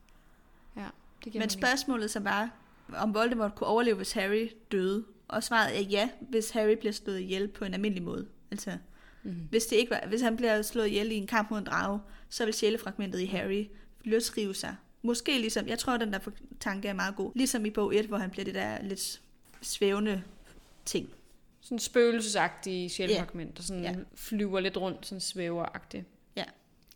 Ja, det giver Men spørgsmålet så var, om Voldemort kunne overleve, hvis Harry døde. Og svaret er ja, hvis Harry bliver slået ihjel på en almindelig måde. Altså, Mhm. hvis, det ikke var, hvis han bliver slået ihjel i en kamp mod en drage, så vil sjælefragmentet i Harry løsrive sig. Måske ligesom, jeg tror, den der tanke er meget god. Ligesom i bog 1, hvor han bliver det der lidt svævende ting. Sådan spøgelsesagtige sjælfragment, der sådan Ja. flyver lidt rundt, sådan svæveragtigt. Ja.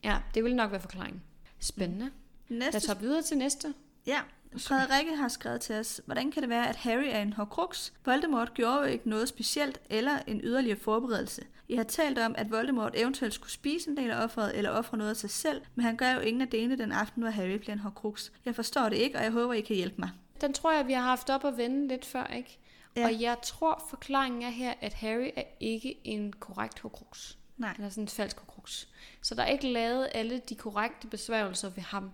Ja, det vil nok være forklaringen. Spændende. Lad os Næste, hoppe videre til næste. ja, Frederikke har skrevet til os, hvordan kan det være, at Harry er en hårdkruks? Voldemort gjorde jo ikke noget specielt eller en yderligere forberedelse. I har talt om, at Voldemort eventuelt skulle spise en del af offeret eller ofre noget af sig selv, men han gør jo ingen af delene den aften, hvor Harry bliver en hårdkruks. Jeg forstår det ikke, og jeg håber, I kan hjælpe mig. Den tror jeg, vi har haft op at vende lidt før, ikke? Ja. Ja. Og jeg tror, forklaringen er her, at Harry er ikke en korrekt horcrux. Nej. Han er sådan en falsk horcrux. Så der er ikke lavet alle de korrekte besværgelser ved ham.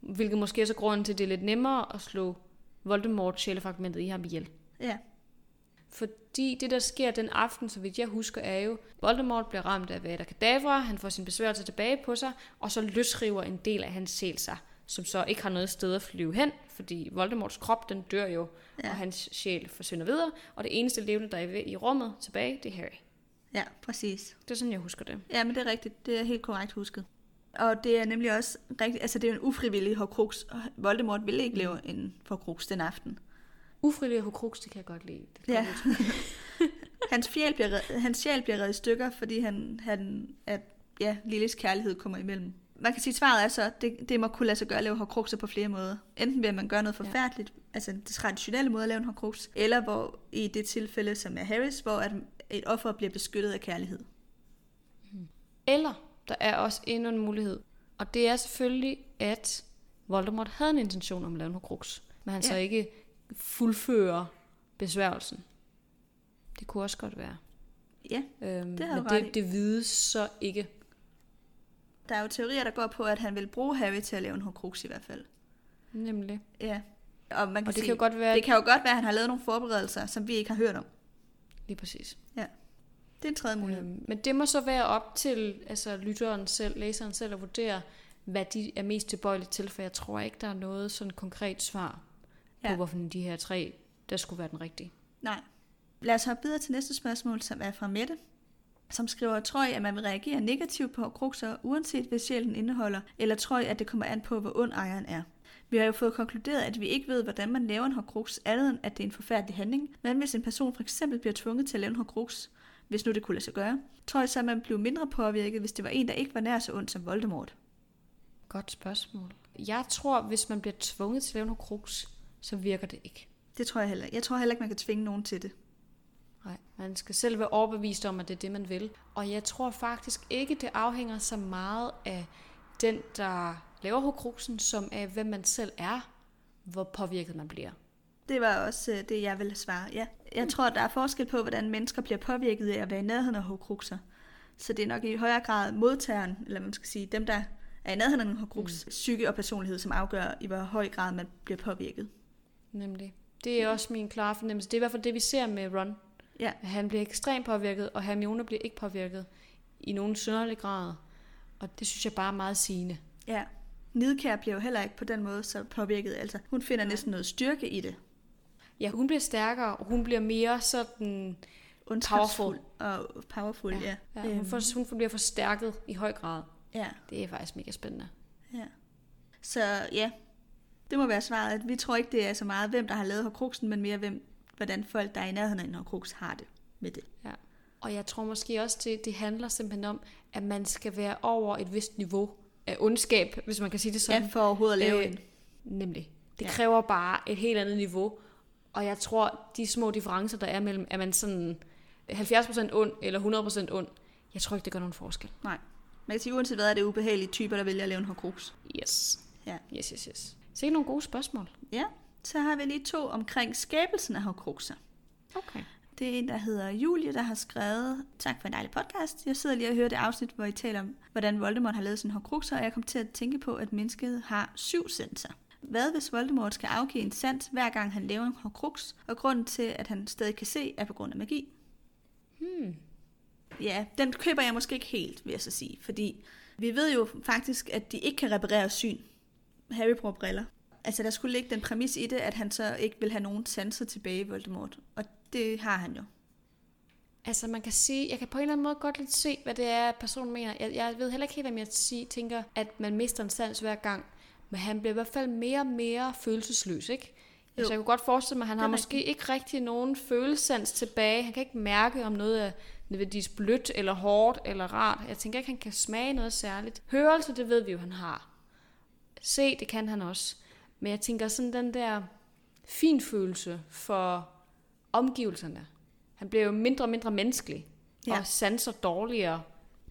Hvilket måske er så grunden til, at det er lidt nemmere at slå Voldemort sjælefragmentet i ham ihjel. Ja, Fordi det, der sker den aften, så vidt jeg husker, er jo, Voldemort bliver ramt af Vada Kedavra, han får sin besværgelse tilbage på sig, og så løsriver en del af hans sjæl sig, som så ikke har noget sted at flyve hen, fordi Voldemorts krop, den dør jo, Ja. og hans sjæl forsvinder videre, og det eneste levende, der er i- rummet tilbage, det er Harry. ja, præcis. Det er sådan, jeg husker det. Ja, men det er rigtigt. Det er helt korrekt husket. Og det er nemlig også rigtigt, altså det er en ufrivillig og Voldemort ville ikke leve en hårdkruks den aften. Ufrivillig Horcrux, det kan jeg godt lide. Det kan Ja. Hans, sjæl bliver, red- hans sjæl bliver reddet i stykker, fordi han, han, at ja, Lilles kærlighed kommer imellem. Man kan sige, at svaret er så, det, det må kunne lade sig gøre at lave hårdkrukser på flere måder. Enten ved at man gør noget forfærdeligt, ja. altså den traditionelle måde at lave en hårdkruks, eller hvor i det tilfælde, som er Harris, hvor at et offer bliver beskyttet af kærlighed. Eller der er også endnu en mulighed, og det er selvfølgelig, at Voldemort havde en intention om at lave en Horcrux, men han ja. så ikke fuldfører besværgelsen. Det kunne også godt være. Ja, Øhm, Det har men det, det vides så ikke. der er jo teorier, der går på, at han vil bruge Harry til at lave en hårdkruks i hvert fald. Nemlig. Ja. Og, man kan Og det sige, kan jo godt være, det kan jo godt være, at han har lavet nogle forberedelser, som vi ikke har hørt om. lige præcis. Det er en tredje mulighed. Øhm, men det må så være op til altså, lytteren selv, læseren selv, at vurdere, hvad de er mest tilbøjelige til, for jeg tror ikke, der er noget sådan konkret svar ja. På, hvorfor de her tre, der skulle være den rigtige. Nej. Lad os hoppe videre til næste spørgsmål, som er fra Mette, som skriver, tror I, at man vil reagere negativt på krukser, uanset hvad sjælen indeholder, eller tror I, at det kommer an på, hvor ond ejeren er? Vi har jo fået konkluderet, at vi ikke ved, hvordan man laver en hårdkruks, andet end at det er en forfærdelig handling. Men hvis en person for eksempel bliver tvunget til at lave en hårdkruks, hvis nu det kunne lade sig gøre, tror jeg så, at man blev mindre påvirket, hvis det var en, der ikke var nær så ond som Voldemort? Godt spørgsmål. Jeg tror, hvis man bliver tvunget til at lave en horcrux, så virker det ikke. Det tror jeg heller ikke. Jeg tror heller ikke, man kan tvinge nogen til det. Nej, man skal selv være overbevist om, at det er det, man vil. Og jeg tror faktisk ikke, det afhænger så meget af den, der laver horcruxen, som af hvem man selv er, hvor påvirket man bliver. Det var også øh, det, jeg ville svare. Ja. Jeg tror, der er forskel på, hvordan mennesker bliver påvirket af at være i nærheden af horcruxer. Så det er nok i højere grad modtageren, eller man skal sige, dem, der er i nærheden af en horcrux, mm. psyke og personlighed, som afgør, i hvor høj grad man bliver påvirket. Nemlig. Det er også min klare fornemmelse. Det er i hvert fald det, vi ser med Ron. Ja. At han bliver ekstremt påvirket, og Hermione bliver ikke påvirket i nogen synderlig grad. Og det synes jeg bare er meget sigende. Ja. Nidkær bliver jo heller ikke på den måde så påvirket. Altså, hun finder næsten noget styrke i det. Ja, hun bliver stærkere, og hun bliver mere sådan Ondskabsfuld og powerful, ja. ja hun, får, hun bliver forstærket i høj grad. ja. Det er faktisk mega spændende. ja. Så ja, det må være svaret, at vi tror ikke, det er så meget, hvem der har lavet horcruxen, men mere, hvem, hvordan folk, der er i nærheden af en horcrux, har det med det. Ja. Og jeg tror måske også, det, det handler simpelthen om, at man skal være over et vist niveau af ondskab, hvis man kan sige det sådan. Ja, for overhovedet at lave Øh, en. Nemlig. Det Ja. kræver bare et helt andet niveau. Og jeg tror, de små differencer, der er mellem, er man sådan 70% ond eller 100% ond, jeg tror ikke, det gør nogen forskel. Nej. Man kan sige, uanset hvad er det ubehagelige typer, der vælger at lave en horcrux. Yes. Ja. Yes, yes, yes. Ikke nogle gode spørgsmål. Ja, så har vi lige to omkring skabelsen af horcruxer. Okay. Det er en, der hedder Julie, der har skrevet, tak for en dejlig podcast. Jeg sidder lige og hører det afsnit, hvor I taler om, hvordan Voldemort har lavet sin horcruxer, og jeg kom til at tænke på, at mennesket har syv sensorer. Hvad hvis Voldemort skal afgive en sans, hver gang han laver en horcrux, og grunden til, at han stadig kan se, er på grund af magi? Hmm. Ja, den køber jeg måske ikke helt, vil jeg så sige, fordi vi ved jo faktisk, at de ikke kan reparere syn. Harry bruger briller. Altså, der skulle ligge den præmis i det, at han så ikke vil have nogen sanser tilbage i Voldemort. Og det har han jo. Altså man kan sige, jeg kan på en eller anden måde godt lidt se, hvad det er, personen mener. Jeg, jeg ved heller ikke helt, om jeg sige, tænker, at man mister en sans hver gang. Men han bliver i hvert fald mere og mere følelsesløs, ikke? Jo. Altså jeg kunne godt forestille mig, at han har måske ikke rigtig nogen følelsesans tilbage. Han kan ikke mærke, om noget er nødvendigvis blødt, eller hårdt, eller rart. Jeg tænker ikke, han kan smage noget særligt. Hørelse, det ved vi jo, han har. Se, det kan han også. Men jeg tænker sådan den der finfølelse for omgivelserne. Han bliver jo mindre og mindre menneskelig, Ja. og sanser dårligere,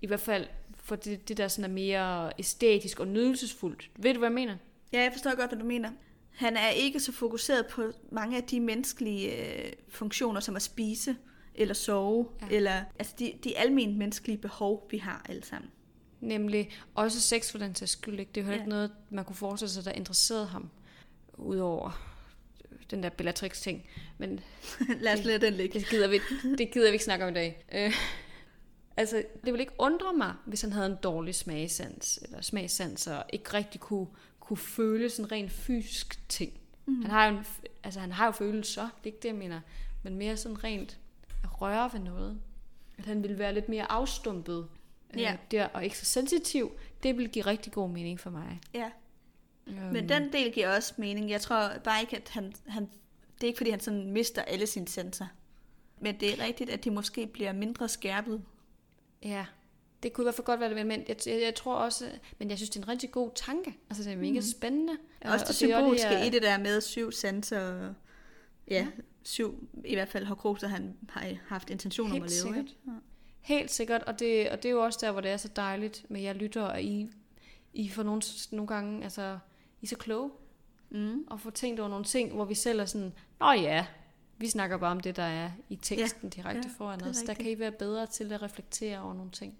i hvert fald for det, det der sådan er mere æstetisk og nydelsesfuldt. Ved du, hvad jeg mener? Ja, jeg forstår godt, hvad du mener. Han er ikke så fokuseret på mange af de menneskelige øh, funktioner, som at spise eller sove. Ja. eller altså de, de almindelige menneskelige behov, vi har alle sammen. Nemlig også sex for den sags skyld. Ikke? Det er jo Ja. ikke noget, man kunne forestille sig, der interesserede ham, udover den der Bellatrix-ting. Men Lad os lade den ligge. det gider vi, det gider vi ikke snakke om i dag. Øh, altså, det ville ikke undre mig, hvis han havde en dårlig smagsans, eller smagssans, og ikke rigtig kunne, kunne føle sådan rent fysisk ting. Mm. Han, har jo en, altså, han har jo følelser, det er ikke det, jeg mener, men mere sådan rent at røre ved noget. At han ville være lidt mere afstumpet Ja. øh, der, og ikke så sensitiv. Det vil give rigtig god mening for mig. Ja. Øhm, Men den del giver også mening. Jeg tror bare ikke, at han, han... Det er ikke, fordi han sådan mister alle sine sensorer. Men det er rigtigt, at de måske bliver mindre skærpet. Ja, det kunne i hvert fald godt være det, men jeg, jeg, jeg tror også, men jeg synes, det er en rigtig god tanke. Altså, det er mega spændende. Og også Og det er også det, jeg- i det der med syv sanser. og- Ja, syv, i hvert fald Horcruxer, han har haft intention om at leve. sikkert. Ikke? Ja. Helt sikkert, og det, og det er jo også der, hvor det er så dejligt med jer lytter, og I, I får nogle, nogle gange, altså, I er så kloge, Mm. og får tænkt over nogle ting, hvor vi selv er sådan, nå ja, vi snakker bare om det, der er i teksten ja, direkte ja, foran os. Der kan I være bedre til at reflektere over nogle ting.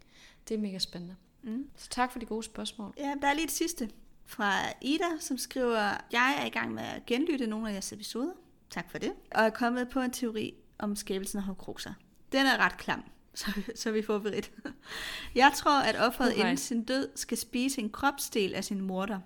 Det er mega spændende. Mm. Så tak for de gode spørgsmål. Ja, der er lige et sidste fra Ida, som skriver, jeg er i gang med at genlytte nogle af jeres episoder. Tak for det. Og er kommet på en teori om skabelsen af Horcruxer. Den er ret klam, så, så er vi forberedt. Jeg tror, at offeret Okay. inden sin død skal spise en kropsdel af sin morter.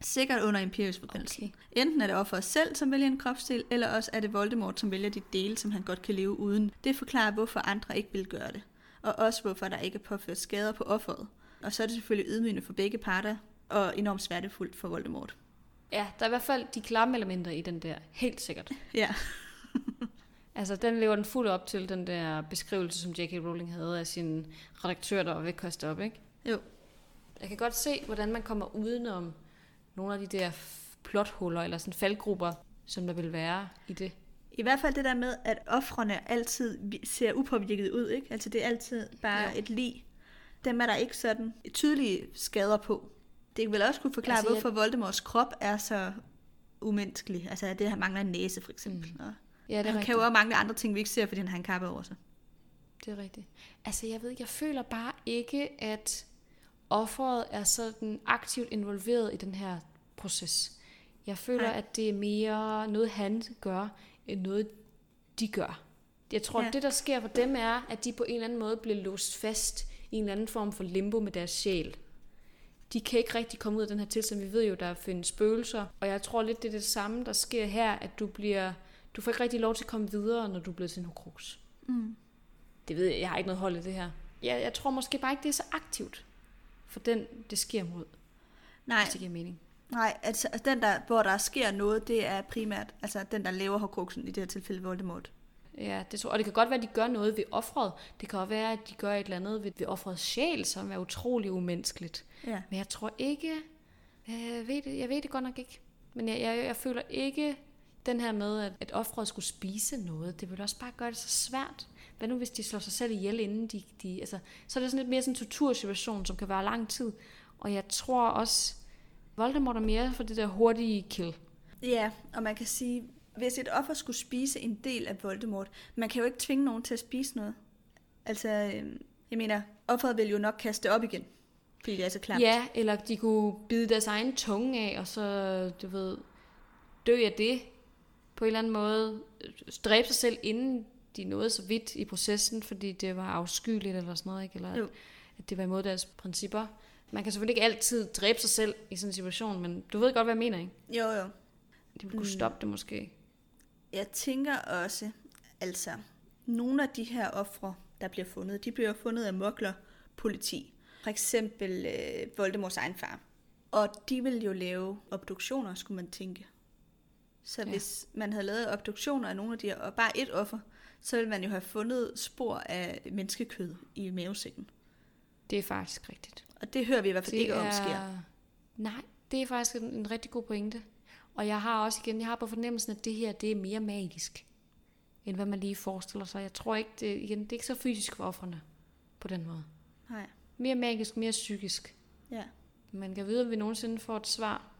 Sikkert under Imperius forbindelsen. Okay. Enten er det offeret selv, som vælger en kropsdel, eller også er det Voldemort, som vælger de dele, som han godt kan leve uden. Det forklarer, hvorfor andre ikke vil gøre det. Og også hvorfor der ikke er påført skader på offeret. Og så er det selvfølgelig ydmygende for begge parter, og enormt smertefuldt for Voldemort. Ja, der er i hvert fald de klamme elementer i den der. Helt sikkert. Ja. Altså, den lever den fuldt op til den der beskrivelse, som J.K. Rowling havde af sin redaktør, der var ved at op, ikke? Jo. Jeg kan godt se, hvordan man kommer udenom nogle af de der plothuller eller sådan faldgrupper, som der vil være i det. I hvert fald det der med, at offrene altid ser upåvirket ud, ikke? Altså det er altid bare ja. et lig. Dem er der ikke sådan tydelige skader på. Det vil også kunne forklare, altså, hvorfor jeg... Voldemorts krop er så umenneskelig. Altså det, han mangler en næse, for eksempel. Mm. Ja, det er han rigtigt. kan jo også mangle andre ting, vi ikke ser, fordi han har en kappe over sig. Det er rigtigt. Altså jeg ved jeg føler bare ikke, at offeret er sådan aktivt involveret i den her proces. Jeg føler, Nej. at det er mere noget, han gør, end noget, de gør. Jeg tror, ja. det, der sker for dem, er, at de på en eller anden måde bliver låst fast i en eller anden form for limbo med deres sjæl. De kan ikke rigtig komme ud af den her tilstand. Vi ved jo, der findes spøgelser, og jeg tror lidt, det er det samme, der sker her, at du bliver, du får ikke rigtig lov til at komme videre, når du er blevet til en. Mm. Det ved jeg, jeg har ikke noget hold i det her. Jeg, jeg tror måske bare ikke, det er så aktivt for den, det sker mod. Nej. Hvis det giver mening. Nej, altså, altså den der, hvor der sker noget, det er primært altså den, der lever Horcruxen, i det her tilfælde Voldemort. Ja, det tror, og det kan godt være, at de gør noget ved offret. Det kan også være, at de gør et eller andet ved, ved offrets sjæl, som er utrolig umenneskeligt. Ja. Men jeg tror ikke, jeg ved det, jeg ved det godt nok ikke. Men jeg, jeg, jeg føler ikke den her med, at, at offret skulle spise noget. Det vil også bare gøre det så svært. Hvad nu, hvis de slår sig selv ihjel, inden de... de altså, så er det sådan lidt mere sådan en tortursituation, som kan være lang tid. Og jeg tror også, Voldemort er mere for det der hurtige kill. Ja, og man kan sige, hvis et offer skulle spise en del af Voldemort, man kan jo ikke tvinge nogen til at spise noget. Altså, øhm, jeg mener, offeret vil jo nok kaste op igen, fordi det er så klart. Ja, eller de kunne bide deres egen tunge af, og så, du ved, dø af det på en eller anden måde. Dræbe sig selv, inden de nåede så vidt i processen, fordi det var afskyeligt eller sådan noget, ikke? eller jo. at det var imod deres principper. Man kan selvfølgelig ikke altid dræbe sig selv i sådan en situation, men du ved godt, hvad jeg mener, ikke? Jo, jo. De ville kunne mm. stoppe det måske. Jeg tænker også, altså, nogle af de her ofre, der bliver fundet, de bliver fundet af mokler politi. For eksempel øh, Voldemorts egen far. Og de vil jo lave obduktioner, skulle man tænke. Så ja. hvis man havde lavet obduktioner af nogle af de her, og bare et offer, så ville man jo have fundet spor af menneskekød i mavesækken. Det er faktisk rigtigt. Og det hører vi i hvert fald det ikke om sker. Nej, det er faktisk en, en rigtig god pointe. Og jeg har også igen, jeg har på fornemmelsen, at det her, det er mere magisk, end hvad man lige forestiller sig. Jeg tror ikke, det, igen, det er ikke så fysisk for offrene på den måde. Nej. Mere magisk, mere psykisk. Ja. Man kan vide, om vi nogensinde får et svar.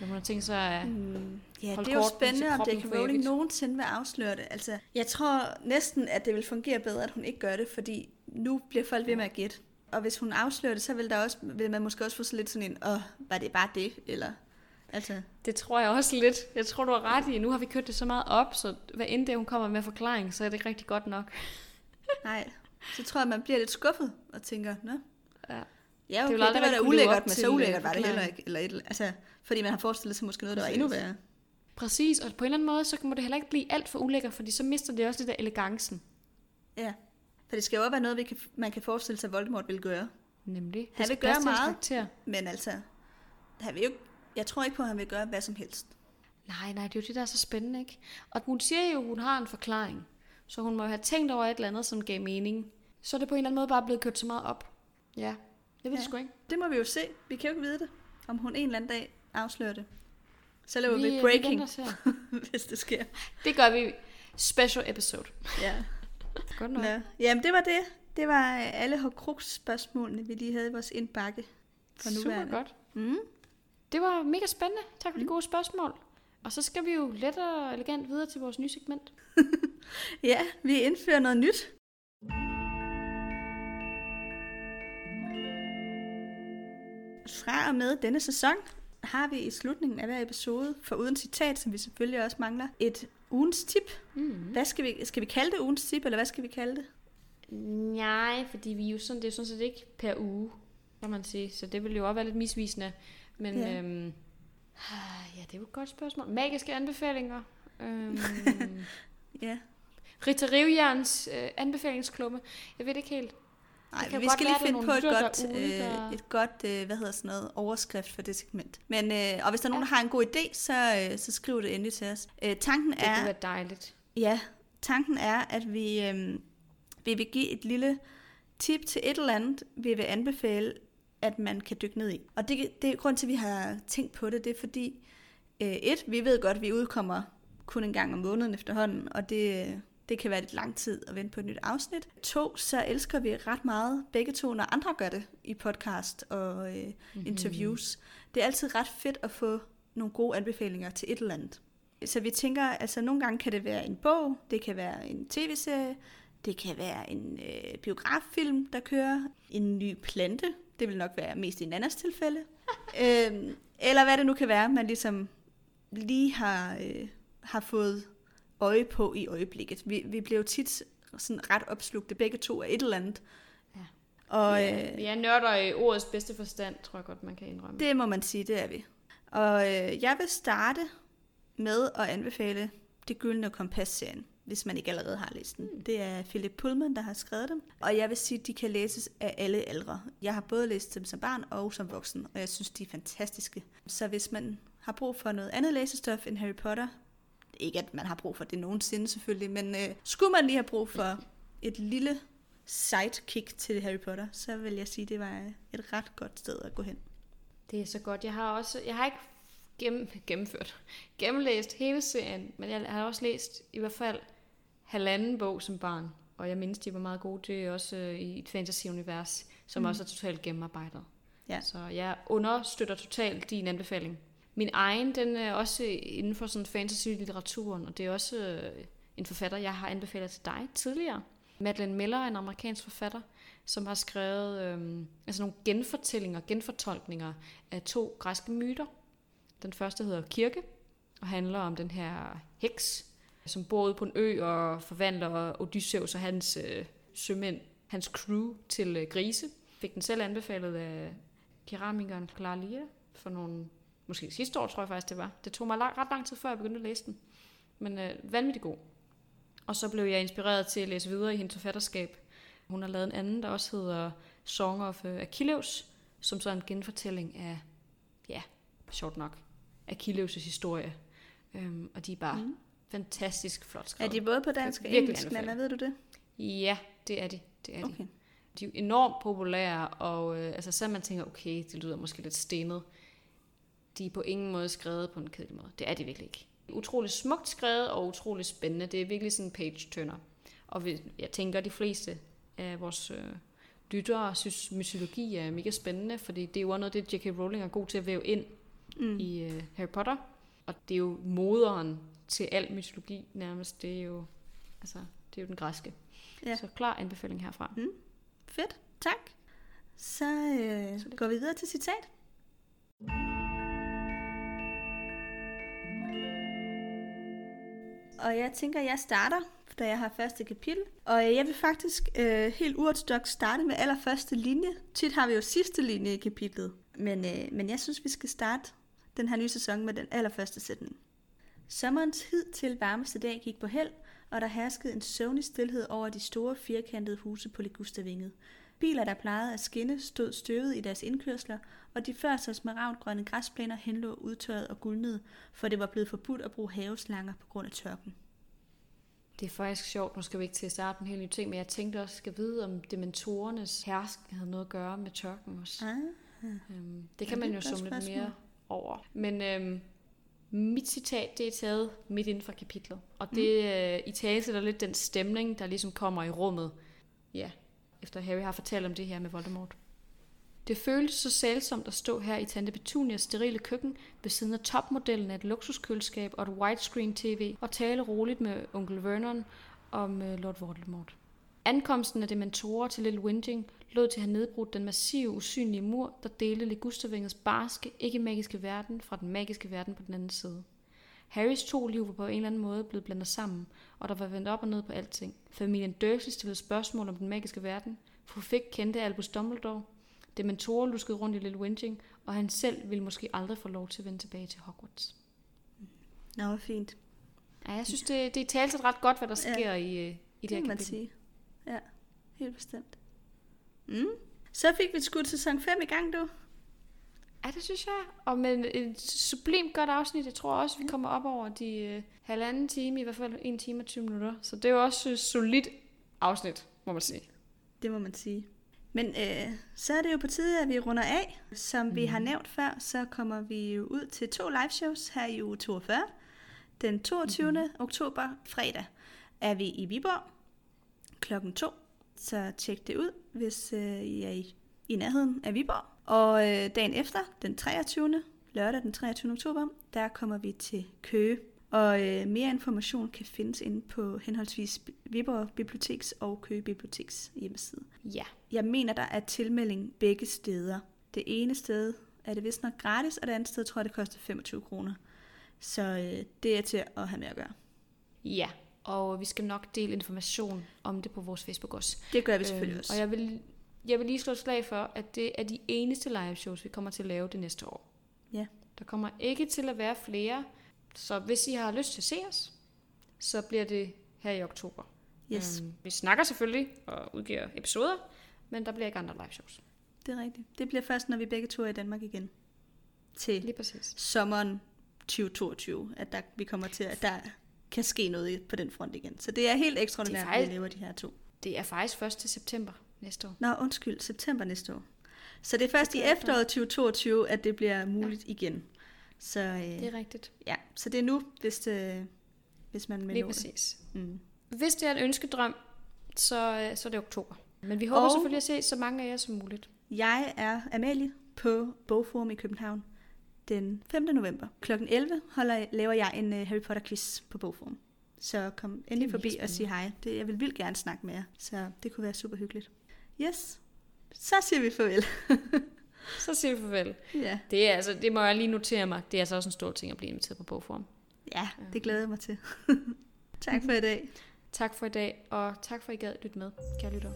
Når man tænkt sig at mm, Ja, det er jo spændende, om J.K. Rowling nogensinde vil afsløre det. Altså, jeg tror næsten, at det vil fungere bedre, at hun ikke gør det, fordi nu bliver folk ved med at gætte. Og hvis hun afslører det, så vil, der også, vil man måske også få så lidt sådan en, åh, var det bare det? Eller, altså. Det tror jeg også lidt. Jeg tror, du har ret i. Nu har vi kørt det så meget op, så hvad end det, hun kommer med forklaring, så er det ikke rigtig godt nok. Nej, så tror jeg, man bliver lidt skuffet og tænker, nå. Ja. Ja, okay, det, det var da ulækkert, men så ulækkert var det heller ikke. Eller et, altså, fordi man har forestillet sig måske noget, der var endnu værre. Præcis, og på en eller anden måde, så må det heller ikke blive alt for ulækkert, fordi så mister det også lidt af elegancen. Ja. For det skal jo også være noget, vi kan, man kan forestille sig, at Voldemort vil gøre. Nemlig. Han vil gøre meget, karakter. men altså, han vil jo, jeg tror ikke på, at han vil gøre hvad som helst. Nej, nej, det er jo det, der er så spændende, ikke? Og hun siger jo, at hun har en forklaring. Så hun må jo have tænkt over et eller andet, som gav mening. Så er det på en eller anden måde bare blevet kørt så meget op. Ja, jeg ved ja. det sgu ikke. Det må vi jo se. Vi kan jo ikke vide det, om hun en eller anden dag afslører det. Så laver vi, vi breaking, vi hvis det sker. Det gør vi. Special episode. Ja. Godt nok. Nå. Jamen, det var det. Det var øh, alle Horcrux-spørgsmålene, vi lige havde i vores indbakke for nuværende. Super godt. Mm. Det var mega spændende. Tak for mm. de gode spørgsmål. Og så skal vi jo let og elegant videre til vores nye segment. ja, vi indfører noget nyt. Fra og med denne sæson har vi i slutningen af hver episode, for uden citat, som vi selvfølgelig også mangler, et ugens tip. Mm. Hvad skal vi, skal vi kalde det ugens tip, eller hvad skal vi kalde det? Nej, fordi vi jo sådan, det er sådan set ikke per uge, kan man sige. Så det vil jo også være lidt misvisende. Men ja, øhm, ja det er jo et godt spørgsmål. Magiske anbefalinger. Øhm, ja. Rita Rivjerns øh, anbefalingsklumme. Jeg ved det ikke helt. Nej, vi skal lige finde på et godt, derude, der... øh, et godt øh, hvad hedder sådan noget, overskrift for det segment. Men, øh, og hvis der er nogen, ja. der har en god idé, så, øh, så skriv det endelig til os. Øh, tanken det er... Det være dejligt. Ja, tanken er, at vi, øhm, vi vil give et lille tip til et eller andet, vi vil anbefale, at man kan dykke ned i. Og det, det er grund til, at vi har tænkt på det, det er fordi, øh, et, vi ved godt, at vi udkommer kun en gang om måneden efterhånden, og det, det kan være lidt lang tid at vente på et nyt afsnit. To, så elsker vi ret meget begge to, når andre gør det i podcast og øh, mm-hmm. interviews. Det er altid ret fedt at få nogle gode anbefalinger til et eller andet. Så vi tænker, altså nogle gange kan det være en bog, det kan være en tv-serie, det kan være en øh, biograffilm, der kører, en ny plante, det vil nok være mest i en andens tilfælde, øhm, eller hvad det nu kan være, man ligesom lige har, øh, har fået øje på i øjeblikket. Vi, vi bliver jo tit sådan ret opslugte begge to af et eller andet. Ja. Og, ja, øh, vi er nørder i ordets bedste forstand, tror jeg godt, man kan indrømme. Det må man sige, det er vi. Og øh, jeg vil starte med at anbefale Det Gyldne Kompas-serien, hvis man ikke allerede har læst den. Mm. Det er Philip Pullman, der har skrevet dem, og jeg vil sige, at de kan læses af alle aldre. Jeg har både læst dem som barn og som voksen, og jeg synes, de er fantastiske. Så hvis man har brug for noget andet læsestof end Harry Potter, ikke at man har brug for det nogensinde selvfølgelig, men øh, skulle man lige have brug for et lille sidekick til Harry Potter, så vil jeg sige, at det var et ret godt sted at gå hen. Det er så godt. Jeg har også, jeg har ikke gennem, gennemført, gennemlæst hele serien, men jeg har også læst i hvert fald halvanden bog som barn, og jeg mindes, de var meget gode. Det er også øh, i et fantasy-univers, som mm. også er totalt gennemarbejdet. Ja. Så jeg understøtter totalt din anbefaling. Min egen, den er også inden for sådan fantasy-litteraturen, og det er også øh, en forfatter, jeg har anbefalet til dig tidligere. Madeleine Miller er en amerikansk forfatter, som har skrevet øh, altså nogle genfortællinger, genfortolkninger af to græske myter. Den første hedder Kirke, og handler om den her heks, som bor ude på en ø og forvandler Odysseus og hans øh, sømænd, hans crew til øh, grise. Fik den selv anbefalet af keramikeren Clara Lia for nogle, måske sidste år tror jeg faktisk det var. Det tog mig lang, ret lang tid før jeg begyndte at læse den. Men øh, vanvittig god. Og så blev jeg inspireret til at læse videre i hendes forfatterskab. Hun har lavet en anden, der også hedder Song of øh, Achilles, som så er en genfortælling af, ja, sjovt nok, Achilles' historie. Øhm, og de er bare mm. fantastisk flot Er skrevet. de både på dansk og engelsk. Nana, ved du det? Ja, det er de. Det er Okay. de. De er enormt populære, og øh, altså, så man tænker, okay, det lyder måske lidt stenet. De er på ingen måde skrevet på en kedelig måde. Det er de virkelig ikke. Utrolig smukt skrevet og utrolig spændende. Det er virkelig sådan en page-turner. Og vi, jeg tænker, at de fleste af vores øh, lyttere synes, mytologi er mega spændende, fordi det er jo også noget, det J.K. Rowling er god til at væve ind Mm. i øh, Harry Potter. Og det er jo moderen til al mytologi nærmest. Det er jo, altså, det er jo den græske. Ja. Så klar anbefaling herfra. Fedt, tak. Så, øh, Så det- går vi videre til citat. Og jeg tænker, jeg starter, da jeg har første kapitel. Og jeg vil faktisk øh, helt uortodox starte med allerførste linje. Tit har vi jo sidste linje i kapitlet. Men, øh, men jeg synes, vi skal starte den her nye sæson med den allerførste sætning. Sommerens hid til varmeste dag gik på held, og der herskede en søvnig stilhed over de store firkantede huse på Ligustavinget. Biler, der plejede at skinne, stod støvet i deres indkørsler, og de før så smaragdgrønne græsplæner henlå udtørret og gulnede, for det var blevet forbudt at bruge haveslanger på grund af tørken. Det er faktisk sjovt, nu skal vi ikke til at starte en helt ny ting, men jeg tænkte også, skal vide, om dementorernes hersk havde noget at gøre med tørken også. Ah. Øhm, det Ja, kan man det er jo summe lidt mere over. Men øhm, mit citat, det er taget midt inden for kapitlet. Og det Mm. øh, i tale sætter lidt den stemning, der ligesom kommer i rummet. Ja, efter Harry har fortalt om det her med Voldemort. Det føltes så sælsomt at stå her i Tante Petunias sterile køkken ved siden af topmodellen af et luksuskøleskab og et widescreen tv og tale roligt med onkel Vernon om øh, Lord Voldemort. Ankomsten af dementorer til Little Whinging lod til at have nedbrudt den massive, usynlige mur, der delte Ligustervingets barske, ikke-magiske verden fra den magiske verden på den anden side. Harrys to liv var på en eller anden måde blevet blandet sammen, og der var vendt op og ned på alting. Familien Dursley stillede spørgsmål om den magiske verden. Fru Fig kendte Albus Dumbledore. Dementorer luskede rundt i Little Whinging, og han selv ville måske aldrig få lov til at vende tilbage til Hogwarts. Nå, hvor fint. Ja, jeg synes, det, det er talt ret godt, hvad der Ja. sker i, øh, i det, Det her kan man sige. Ja, helt bestemt. Mm. Så fik vi skudt sæson 5 i gang, du. Ja, det synes jeg. Og med et sublimt godt afsnit. Jeg tror også, vi kommer op over de øh, halvanden time, i hvert fald en time og 20 minutter. Så det er jo også et solidt afsnit, må man sige. Det må man sige. Men øh, så er det jo på tide, at vi runder af. Som vi har nævnt før, så kommer vi jo ud til to live shows her i uge 42. Den 22. Mm-hmm. oktober, fredag, er vi i Viborg klokken 2. Så tjek det ud, hvis øh, I er i, i nærheden af Viborg. Og øh, dagen efter, den 23. lørdag den 23. oktober, der kommer vi til Køge. Og øh, mere information kan findes inde på henholdsvis Viborg Biblioteks og Køge Biblioteks hjemmeside. Ja. Jeg mener, der er tilmelding begge steder. Det ene sted er det vist nok gratis, og det andet sted tror jeg, det koster 25 kroner. Så øh, det er til at have med at gøre. Ja, og vi skal nok dele information om det på vores Facebook også. Det gør vi selvfølgelig Øhm, også. Og jeg vil, jeg vil lige slå et slag for, at det er de eneste live shows, vi kommer til at lave det næste år. Ja. Der kommer ikke til at være flere, så hvis I har lyst til at se os, så bliver det her i oktober. Yes, Øhm, vi snakker selvfølgelig og udgiver episoder, men der bliver ikke andre live shows. det er rigtigt. Det bliver først, når vi begge to er i Danmark igen. Til Lige præcis. sommeren 2022, at der, vi kommer til, at der kan ske noget på den front igen. Så det er helt ekstraordinært, at vi laver de her to. Det er faktisk først til september næste år. Nå, undskyld, september næste år. Så det er først i Det er efteråret 2022, at det bliver muligt ja. igen. Så, øh, Det er rigtigt. ja, så det er nu, hvis, det, hvis man vil Lige nå det. præcis. Mm. Hvis det er en ønskedrøm, så, øh, så er det oktober. Men vi håber Og- selvfølgelig at se så mange af jer som muligt. Jeg er Amalie på Bogforum i København den 5. november. Klokken 11 holder, laver jeg en uh, Harry Potter quiz på Bogforum. Så kom endelig forbi og sig spændende. hej. Det, jeg vil vildt gerne snakke med jer, så det kunne være super hyggeligt. Yes, så siger vi farvel. Så siger vi farvel. ja. Det, er, altså, det må jeg lige notere mig. Det er altså også en stor ting at blive inviteret på bogform. ja, det glæder jeg mig til. tak for i dag. Tak for i dag, og tak for at I gad lytte med, kære lytter.